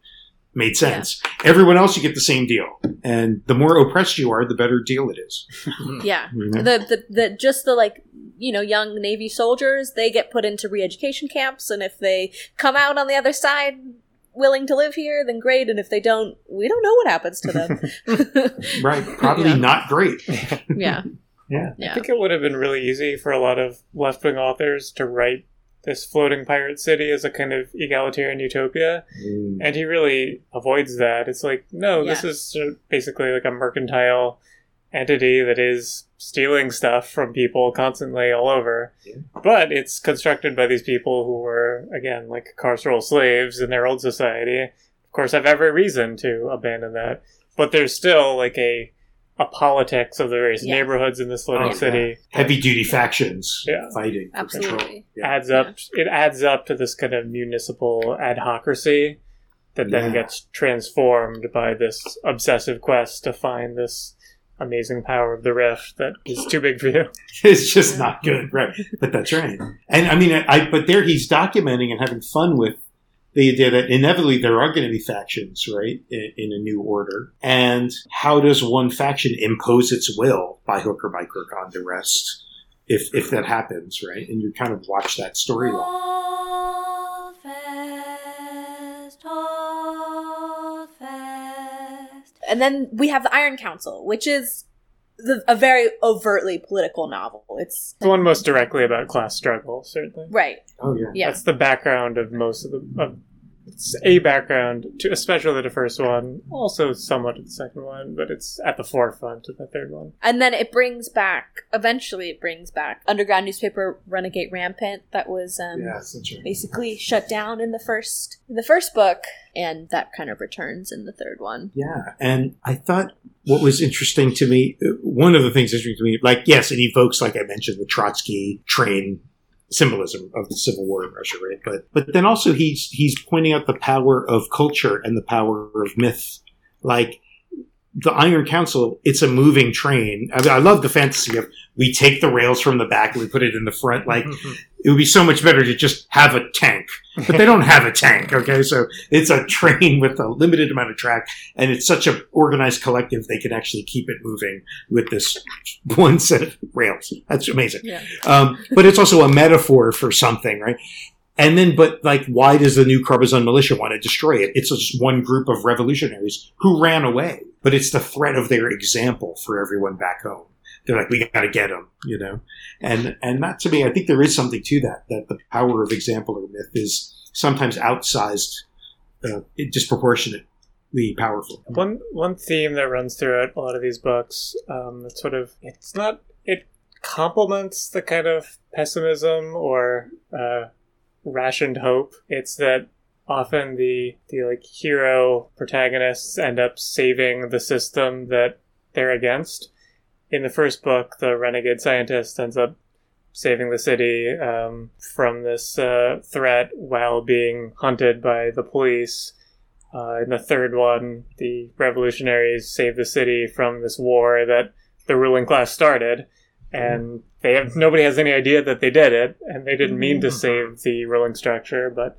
[SPEAKER 5] made sense. Everyone else, you get the same deal, and the more oppressed you are, the better deal it is. [LAUGHS]
[SPEAKER 2] Yeah.
[SPEAKER 5] You know?
[SPEAKER 2] The, the the just the like you know young Navy soldiers they get put into re-education camps, and if they come out on the other side willing to live here, then great. And if they don't, we don't know what happens to them. [LAUGHS]
[SPEAKER 5] Right? Probably [LAUGHS]
[SPEAKER 2] Yeah.
[SPEAKER 5] not great.
[SPEAKER 2] yeah.
[SPEAKER 5] Yeah.
[SPEAKER 4] I think it would have been really easy for a lot of left wing authors to write this floating pirate city as a kind of egalitarian utopia.
[SPEAKER 5] Mm.
[SPEAKER 4] And he really avoids that. It's like, no, this is basically like a mercantile entity that is stealing stuff from people constantly all over.
[SPEAKER 5] Yeah.
[SPEAKER 4] But it's constructed by these people who were, again, like carceral slaves in their old society. Of course, have every reason to abandon that. But there's still like a a politics of the various
[SPEAKER 2] Yeah.
[SPEAKER 4] neighborhoods in this little
[SPEAKER 5] Oh,
[SPEAKER 4] city
[SPEAKER 5] Heavy duty factions
[SPEAKER 4] Yeah.
[SPEAKER 5] fighting.
[SPEAKER 2] Absolutely.
[SPEAKER 5] Yeah.
[SPEAKER 4] adds up it adds up to this kind of municipal adhocracy that then gets transformed by this obsessive quest to find this amazing power of the rift that is too big for you. [LAUGHS]
[SPEAKER 5] it's just not good, right? But that's right. And I mean, I but there he's documenting and having fun with the idea that inevitably there are going to be factions, right, in, in a new order. And how does one faction impose its will by hook or by crook on the rest? If if that happens, right, and you kind of watch that storyline.
[SPEAKER 6] Hold fast, hold fast.
[SPEAKER 2] And then we have the Iron Council, which is the, a very overtly political novel. It's
[SPEAKER 4] The one most directly about class struggle, certainly.
[SPEAKER 2] right.
[SPEAKER 5] Oh yeah,
[SPEAKER 2] Yeah.
[SPEAKER 4] That's the background of most of the. Of, it's a background to, especially the first one, also somewhat of the second one, but it's at the forefront of the third one.
[SPEAKER 2] And then it brings back, eventually, it brings back underground newspaper Runagate Rampant that was um,
[SPEAKER 5] yes, that's right.
[SPEAKER 2] basically shut down in the first in the first book, and that kind of returns in the third one.
[SPEAKER 5] Yeah, and I thought what was interesting to me, uh, one of the things interesting to me, like yes, it evokes, like I mentioned, the Trotsky train symbolism of the Civil War in Russia, right? But but then also he's he's pointing out the power of culture and the power of myth, like. The Iron Council, it's a moving train. I, mean, I love the fantasy of we take the rails from the back and we put it in the front. Like [LAUGHS] it would be so much better to just have a tank, but they don't have a tank. Okay, so it's a train with a limited amount of track, and it's such a organized collective they can actually keep it moving with this [LAUGHS] one set of rails. That's amazing.
[SPEAKER 2] Yeah.
[SPEAKER 5] Um, but it's also a metaphor for something, right? And then, but like, why does the new Crobuzon militia want to destroy it? It's just one group of revolutionaries who ran away, but it's the threat of their example for everyone back home. They're like, we got to get them, you know? And, and that to me, I think there is something to that, that the power of example or myth is sometimes outsized, uh, disproportionately powerful.
[SPEAKER 4] One one theme that runs throughout a lot of these books, um, sort of it's not it complements the kind of pessimism or uh, rationed hope. It's that often the the like hero protagonists end up saving the system that they're against. In the first book, the renegade scientist ends up saving the city um, from this uh, threat while being hunted by the police. Uh, in the third one, the revolutionaries save the city from this war that the ruling class started, and they have nobody has any idea that they did it, and they didn't mean to save the ruling structure, but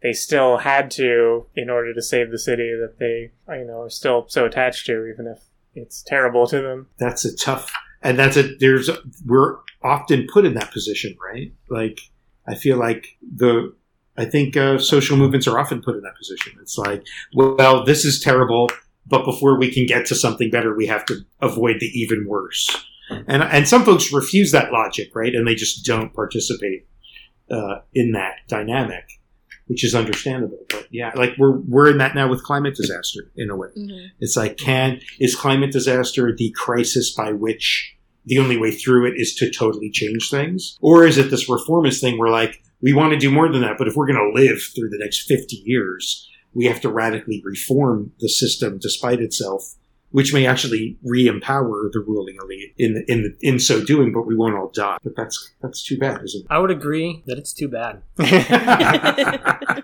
[SPEAKER 4] they still had to in order to save the city that they you know are still so attached to, even if it's terrible to them.
[SPEAKER 5] that's a tough and that's a there's we're often put in that position right? Like i feel like the i think uh, social movements are often put in that position. It's like well this is terrible but before we can get to something better we have to avoid the even worse. And and some folks refuse that logic right? And they just don't participate uh, in that dynamic which is understandable but yeah like we're we're in that now with climate disaster in a way. Mm-hmm. It's like, can is climate disaster the crisis by which the only way through it is to totally change things, or is it this reformist thing where like we want to do more than that, but if we're going to live through the next fifty years, we have to radically reform the system despite itself, which may actually re-empower the ruling elite in in in so doing, but we won't all die. But that's that's too bad, isn't it?
[SPEAKER 3] I would agree that it's too bad. [LAUGHS]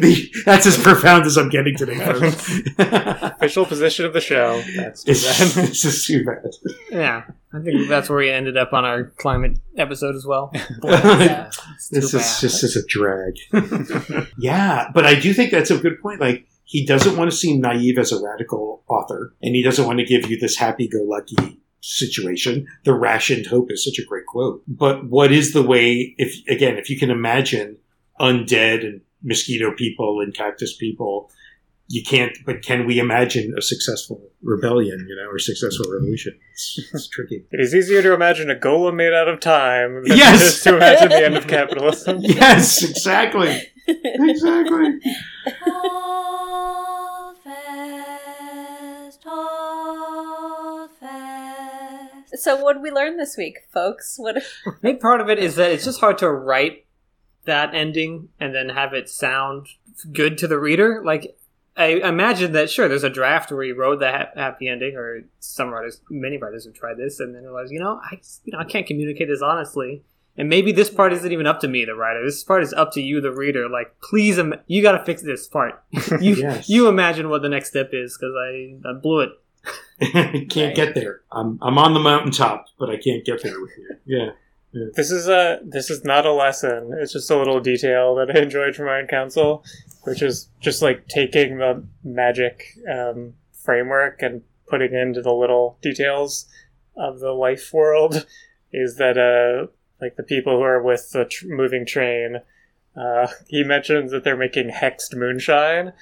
[SPEAKER 5] The- that's as profound as I'm getting today, folks. [LAUGHS]
[SPEAKER 4] Official position of the show. That's too
[SPEAKER 5] it's,
[SPEAKER 4] bad. [LAUGHS]
[SPEAKER 5] it's just too bad.
[SPEAKER 3] Yeah, I think that's where we ended up on our climate episode as well.
[SPEAKER 2] Yeah.
[SPEAKER 3] It's too
[SPEAKER 5] This
[SPEAKER 3] bad.
[SPEAKER 5] is just as a drag. yeah, but I do think that's a good point. Like he doesn't want to seem naive as a radical author, and he doesn't want to give you this happy-go-lucky situation. The rationed hope is such a great quote. But what is the way? If again, if you can imagine undead and mosquito people and cactus people you can't but can we imagine a successful rebellion you know or successful revolution it's, it's tricky
[SPEAKER 4] It is easier to imagine a golem made out of time than
[SPEAKER 5] Yes!
[SPEAKER 4] to imagine the end of capitalism. [LAUGHS]
[SPEAKER 5] yes exactly exactly [LAUGHS]
[SPEAKER 2] So, what did we learn this week, folks? What? [LAUGHS]
[SPEAKER 3] I think part of it is that it's just hard to write that ending and then have it sound good to the reader. Like, I imagine that sure, there's a draft where you wrote the ha- happy ending, or some writers, many writers have tried this, and then realized, you know, I, you know, I can't communicate this honestly. And maybe this part isn't even up to me, the writer. This part is up to you, the reader. Like, please, Im- you got to fix this part. [LAUGHS] you, [LAUGHS]
[SPEAKER 5] Yes.
[SPEAKER 3] you imagine what the next step is because I, I blew it. [LAUGHS]
[SPEAKER 5] can't get there I'm, I'm on the mountaintop but i can't get there with you yeah
[SPEAKER 4] This is a this is not a lesson. It's just a little detail that I enjoyed from Iron Council, which is just like taking the magic um, framework and putting into the little details of the life world. [LAUGHS] Is that uh like the people who are with the tr- moving train? Uh, [LAUGHS] he mentions that they're making hexed moonshine.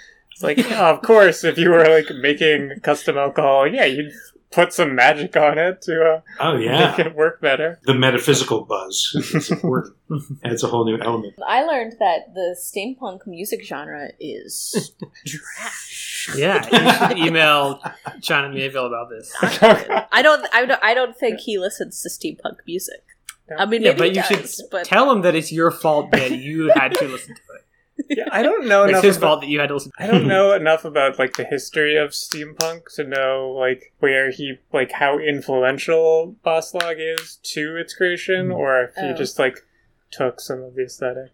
[SPEAKER 4] It's like, yeah, of course, if you were like making custom alcohol, yeah, you'd put some magic on it to uh,
[SPEAKER 5] oh yeah
[SPEAKER 4] make it work better.
[SPEAKER 5] the metaphysical buzz is important [LAUGHS] adds a whole new element
[SPEAKER 2] I learned that the steampunk music genre is trash.
[SPEAKER 3] Yeah, [LAUGHS] you should email China Mieville about this.
[SPEAKER 2] I don't. I don't. I don't think he listens to steampunk music. I mean,
[SPEAKER 3] Yeah,
[SPEAKER 2] maybe
[SPEAKER 3] but
[SPEAKER 2] he
[SPEAKER 3] you
[SPEAKER 2] does,
[SPEAKER 3] should
[SPEAKER 2] but
[SPEAKER 3] tell him that it's your fault that you had to listen to it.
[SPEAKER 4] Yeah, I don't know
[SPEAKER 3] It's
[SPEAKER 4] enough
[SPEAKER 3] his
[SPEAKER 4] about
[SPEAKER 3] fault that you had to listen.
[SPEAKER 4] I don't know enough about like the history of steampunk to know like where he like how influential Bas-Lag is to its creation, or if he
[SPEAKER 2] Oh.
[SPEAKER 4] just like took some of the aesthetic.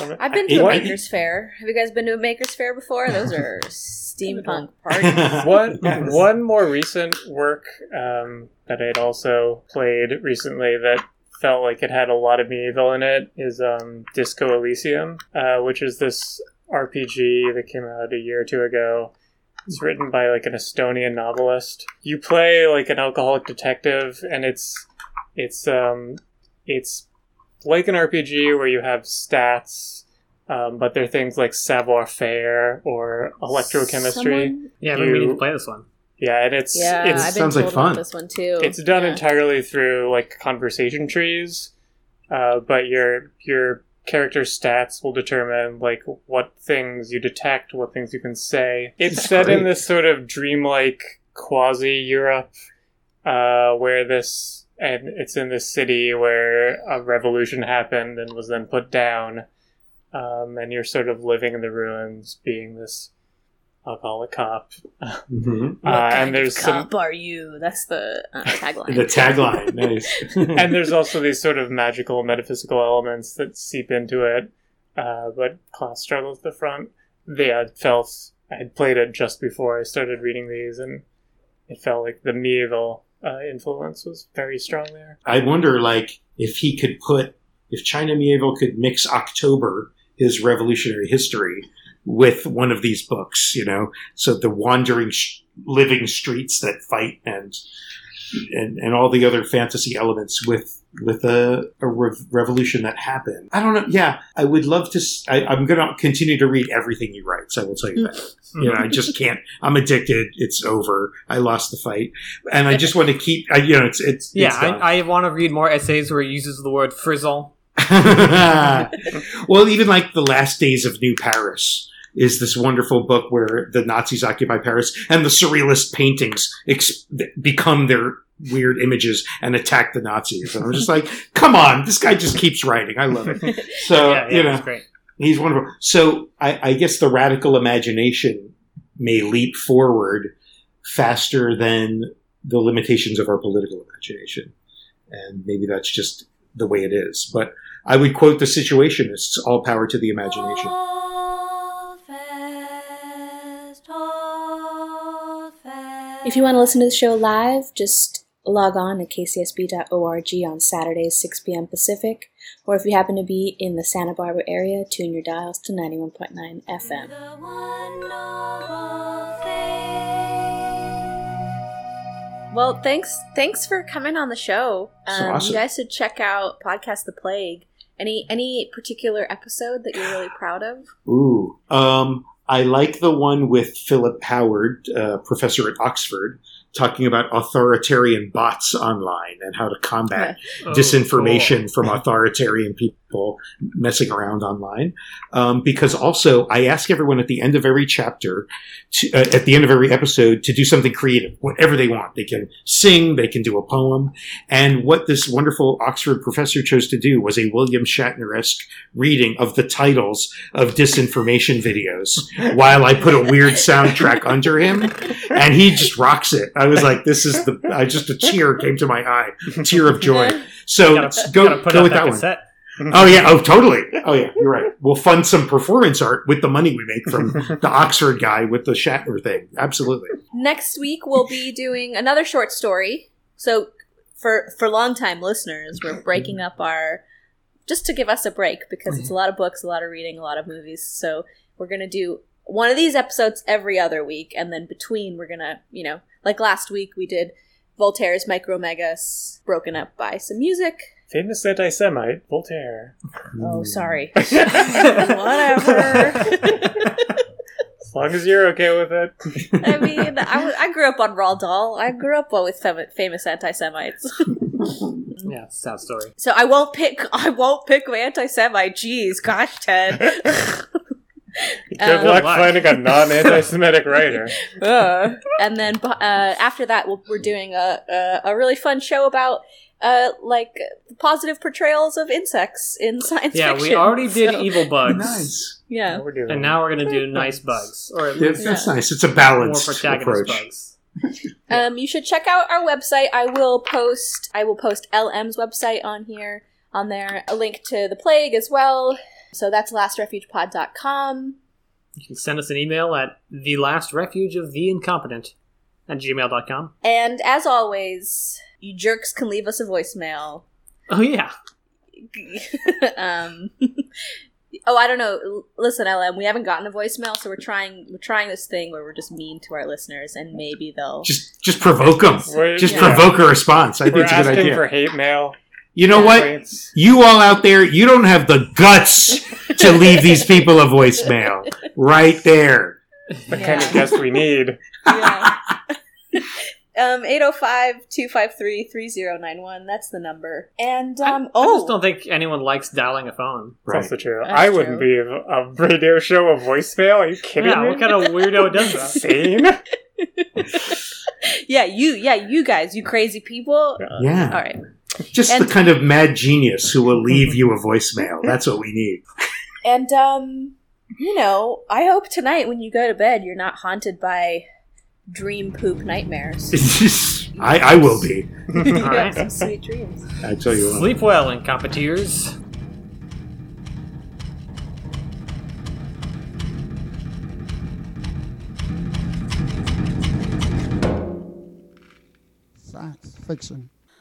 [SPEAKER 2] I've been
[SPEAKER 5] I-
[SPEAKER 2] to a
[SPEAKER 5] what-
[SPEAKER 2] Makers Fair. Have you guys been to a Makers Fair before? Those are [LAUGHS] steampunk [LAUGHS] parties.
[SPEAKER 4] one [LAUGHS]
[SPEAKER 5] Yes.
[SPEAKER 4] one more recent work um, that I'd also played recently that felt like it had a lot of Mieville in it is um, Disco Elysium, uh, which is this RPG that came out a year or two ago. It's written by like an Estonian novelist. You play like an alcoholic detective, and it's it's um it's like an RPG where you have stats. Um, but they're things like savoir faire or electrochemistry.
[SPEAKER 2] Someone-
[SPEAKER 3] Yeah, maybe we
[SPEAKER 4] You-
[SPEAKER 3] need to play this one.
[SPEAKER 4] Yeah, and it's
[SPEAKER 2] Yeah,
[SPEAKER 4] it's
[SPEAKER 2] I've been
[SPEAKER 5] sounds like
[SPEAKER 2] told about
[SPEAKER 5] fun.
[SPEAKER 2] this one too.
[SPEAKER 4] it's done
[SPEAKER 2] Yeah.
[SPEAKER 4] entirely through like conversation trees, uh, but your your character stats will determine like what things you detect, what things you can say. It's
[SPEAKER 5] That's
[SPEAKER 4] set in this sort of dreamlike quasi Europe, uh, where this and it's in this city where a revolution happened and was then put down, um, and you're sort of living in the ruins, being this alcoholic cop.
[SPEAKER 5] Mhm.
[SPEAKER 2] What
[SPEAKER 4] Uh,
[SPEAKER 2] kind
[SPEAKER 4] and there's
[SPEAKER 2] of
[SPEAKER 4] some
[SPEAKER 2] cup are you? That's the uh, [LAUGHS] tagline.
[SPEAKER 5] the tagline nice [LAUGHS]
[SPEAKER 4] and there's also these sort of magical metaphysical elements that seep into it uh, but class struggles at the front they had felt i had played it just before i started reading these and it felt like the Mieville uh, influence was very strong there
[SPEAKER 5] I wonder, like, if he could put, if China Mieville could mix October, his revolutionary history, with one of these books, you know, so the wandering, sh- living streets that fight and and and all the other fantasy elements with with a, a rev- revolution that happened. I don't know. Yeah, I would love to. s- I, am going to continue to read everything he writes. I will tell you that. Mm. You know, I just can't. I'm addicted. It's over. I lost the fight, and I just want to keep. I, you know, it's it's
[SPEAKER 3] Yeah,
[SPEAKER 5] it's.
[SPEAKER 3] I, I want to read more essays where he uses the word frizzle. [LAUGHS]
[SPEAKER 5] well, even like the last days of New Paris is this wonderful book where the Nazis occupy Paris and the surrealist paintings ex- become their weird images and attack the Nazis. And I'm just like, come on, this guy just keeps writing. I love it. [LAUGHS] So
[SPEAKER 3] yeah, yeah,
[SPEAKER 5] you know,
[SPEAKER 3] great.
[SPEAKER 5] he's wonderful. So I, I guess the radical imagination may leap forward faster than the limitations of our political imagination, and maybe that's just the way it is. But I would quote the situationists: "All power to the imagination."
[SPEAKER 2] If you want to listen to the show live, just log on to kcsb.org on Saturdays, 6 p.m. Pacific, or if you happen to be in the Santa Barbara area, tune your dials to 91.9 FM.
[SPEAKER 6] The one noble faith.
[SPEAKER 2] Well, thanks thanks for coming on the show.
[SPEAKER 5] So
[SPEAKER 2] Um,
[SPEAKER 5] awesome.
[SPEAKER 2] You guys should check out podcast The Plague. Any any particular episode that you're really proud of?
[SPEAKER 5] Ooh. Um, I like the one with Philip Howard, uh, professor at Oxford, talking about authoritarian bots online and how to combat
[SPEAKER 3] Oh,
[SPEAKER 5] disinformation
[SPEAKER 3] cool.
[SPEAKER 5] from authoritarian people messing around online. Um, because also, I ask everyone at the end of every chapter, to, uh, at the end of every episode, to do something creative, whatever they want. They can sing, they can do a poem. And what this wonderful Oxford professor chose to do was a William Shatner esque reading of the titles of disinformation videos [LAUGHS] while I put a weird soundtrack under him. And he just rocks it. I was like, this is the, I just, a tear came to my eye, tear of joy. [LAUGHS] So
[SPEAKER 3] Gotta,
[SPEAKER 5] go, go with
[SPEAKER 3] that
[SPEAKER 5] that one.
[SPEAKER 3] Cassette.
[SPEAKER 5] Oh yeah, oh totally. Oh yeah, you're right. We'll fund some performance art with the money we make from [LAUGHS] the Oxford guy with the Shatner thing. Absolutely.
[SPEAKER 2] Next week we'll be doing another short story. So for for long time listeners, we're breaking up our just to give us a break because it's a lot of books, a lot of reading, a lot of movies. So we're gonna do one of these episodes every other week, and then between we're gonna, you know, like last week we did Voltaire's Micromegas, broken up by some music.
[SPEAKER 4] Famous anti Semite, Voltaire.
[SPEAKER 2] Oh, sorry. [LAUGHS] Whatever.
[SPEAKER 4] As long as you're okay with it.
[SPEAKER 2] I mean, I, grew up on Roald Dahl. I grew up with fam- famous anti-Semites. [LAUGHS]
[SPEAKER 3] Yeah, it's a sad story.
[SPEAKER 2] So I won't pick. I won't pick anti-Semite. Jeez, gosh, Ted. [LAUGHS]
[SPEAKER 4] Good
[SPEAKER 2] Um,
[SPEAKER 4] luck finding a non anti Semitic [LAUGHS] writer.
[SPEAKER 2] Ugh. and then uh, after that, we'll, we're doing a, a a really fun show about uh like positive portrayals of insects in science
[SPEAKER 3] Yeah,
[SPEAKER 2] fiction.
[SPEAKER 3] we already did
[SPEAKER 2] So,
[SPEAKER 3] evil bugs.
[SPEAKER 5] Nice.
[SPEAKER 2] Yeah.
[SPEAKER 4] We're doing
[SPEAKER 3] And now we're gonna do nice bugs. Or at
[SPEAKER 5] Yeah, that's
[SPEAKER 2] Yeah.
[SPEAKER 5] nice. It's a
[SPEAKER 3] more
[SPEAKER 5] balanced
[SPEAKER 3] protagonist
[SPEAKER 5] approach.
[SPEAKER 3] bugs. [LAUGHS]
[SPEAKER 2] Um, you should check out our website. I will post. I will post LM's website on here. On there, a link to the plague as well. So that's lastrefugepod.com.
[SPEAKER 3] You can send us an email at the last refuge of the incompetent at gmail.com.
[SPEAKER 2] And as always, you jerks can leave us a voicemail.
[SPEAKER 3] Oh yeah. [LAUGHS]
[SPEAKER 2] um, [LAUGHS] oh, I don't know. Listen, LM, we haven't gotten a voicemail, so we're trying. We're trying this thing where we're just mean to our listeners, and maybe they'll.
[SPEAKER 5] Just just provoke them.
[SPEAKER 4] We're-
[SPEAKER 5] Just
[SPEAKER 2] Yeah.
[SPEAKER 5] provoke a response. I think
[SPEAKER 4] We're
[SPEAKER 5] it's a good
[SPEAKER 4] asking
[SPEAKER 5] idea.
[SPEAKER 4] for hate mail.
[SPEAKER 5] You know what?
[SPEAKER 4] complaints.
[SPEAKER 5] You all out there, you don't have the guts to [LAUGHS] leave these people a voicemail. Right there.
[SPEAKER 4] The kind of guest we need. [LAUGHS]
[SPEAKER 2] yeah. Um, 805-253-3091. That's the number. And, um,
[SPEAKER 3] I
[SPEAKER 2] oh.
[SPEAKER 3] just don't think anyone likes dialing a phone.
[SPEAKER 4] That's
[SPEAKER 5] Right.
[SPEAKER 4] also true.
[SPEAKER 2] That's
[SPEAKER 4] I wouldn't
[SPEAKER 2] true.
[SPEAKER 4] be a, a radio show of voicemail. Are you kidding
[SPEAKER 3] Yeah,
[SPEAKER 4] me?
[SPEAKER 3] what kind of weirdo does that?
[SPEAKER 4] Insane. [LAUGHS]
[SPEAKER 2] yeah, you, yeah, you guys, you crazy people.
[SPEAKER 5] Yeah.
[SPEAKER 2] All right.
[SPEAKER 5] Just
[SPEAKER 2] And-
[SPEAKER 5] the kind of mad genius who will leave you a voicemail. That's what we need. [LAUGHS]
[SPEAKER 2] And, um, you know, I hope tonight when you go to bed, you're not haunted by dream poop nightmares. [LAUGHS]
[SPEAKER 5] I, I will be. [LAUGHS]
[SPEAKER 2] you have some sweet dreams.
[SPEAKER 5] I tell you what.
[SPEAKER 3] Sleep well, incompeteers.
[SPEAKER 1] Science fiction.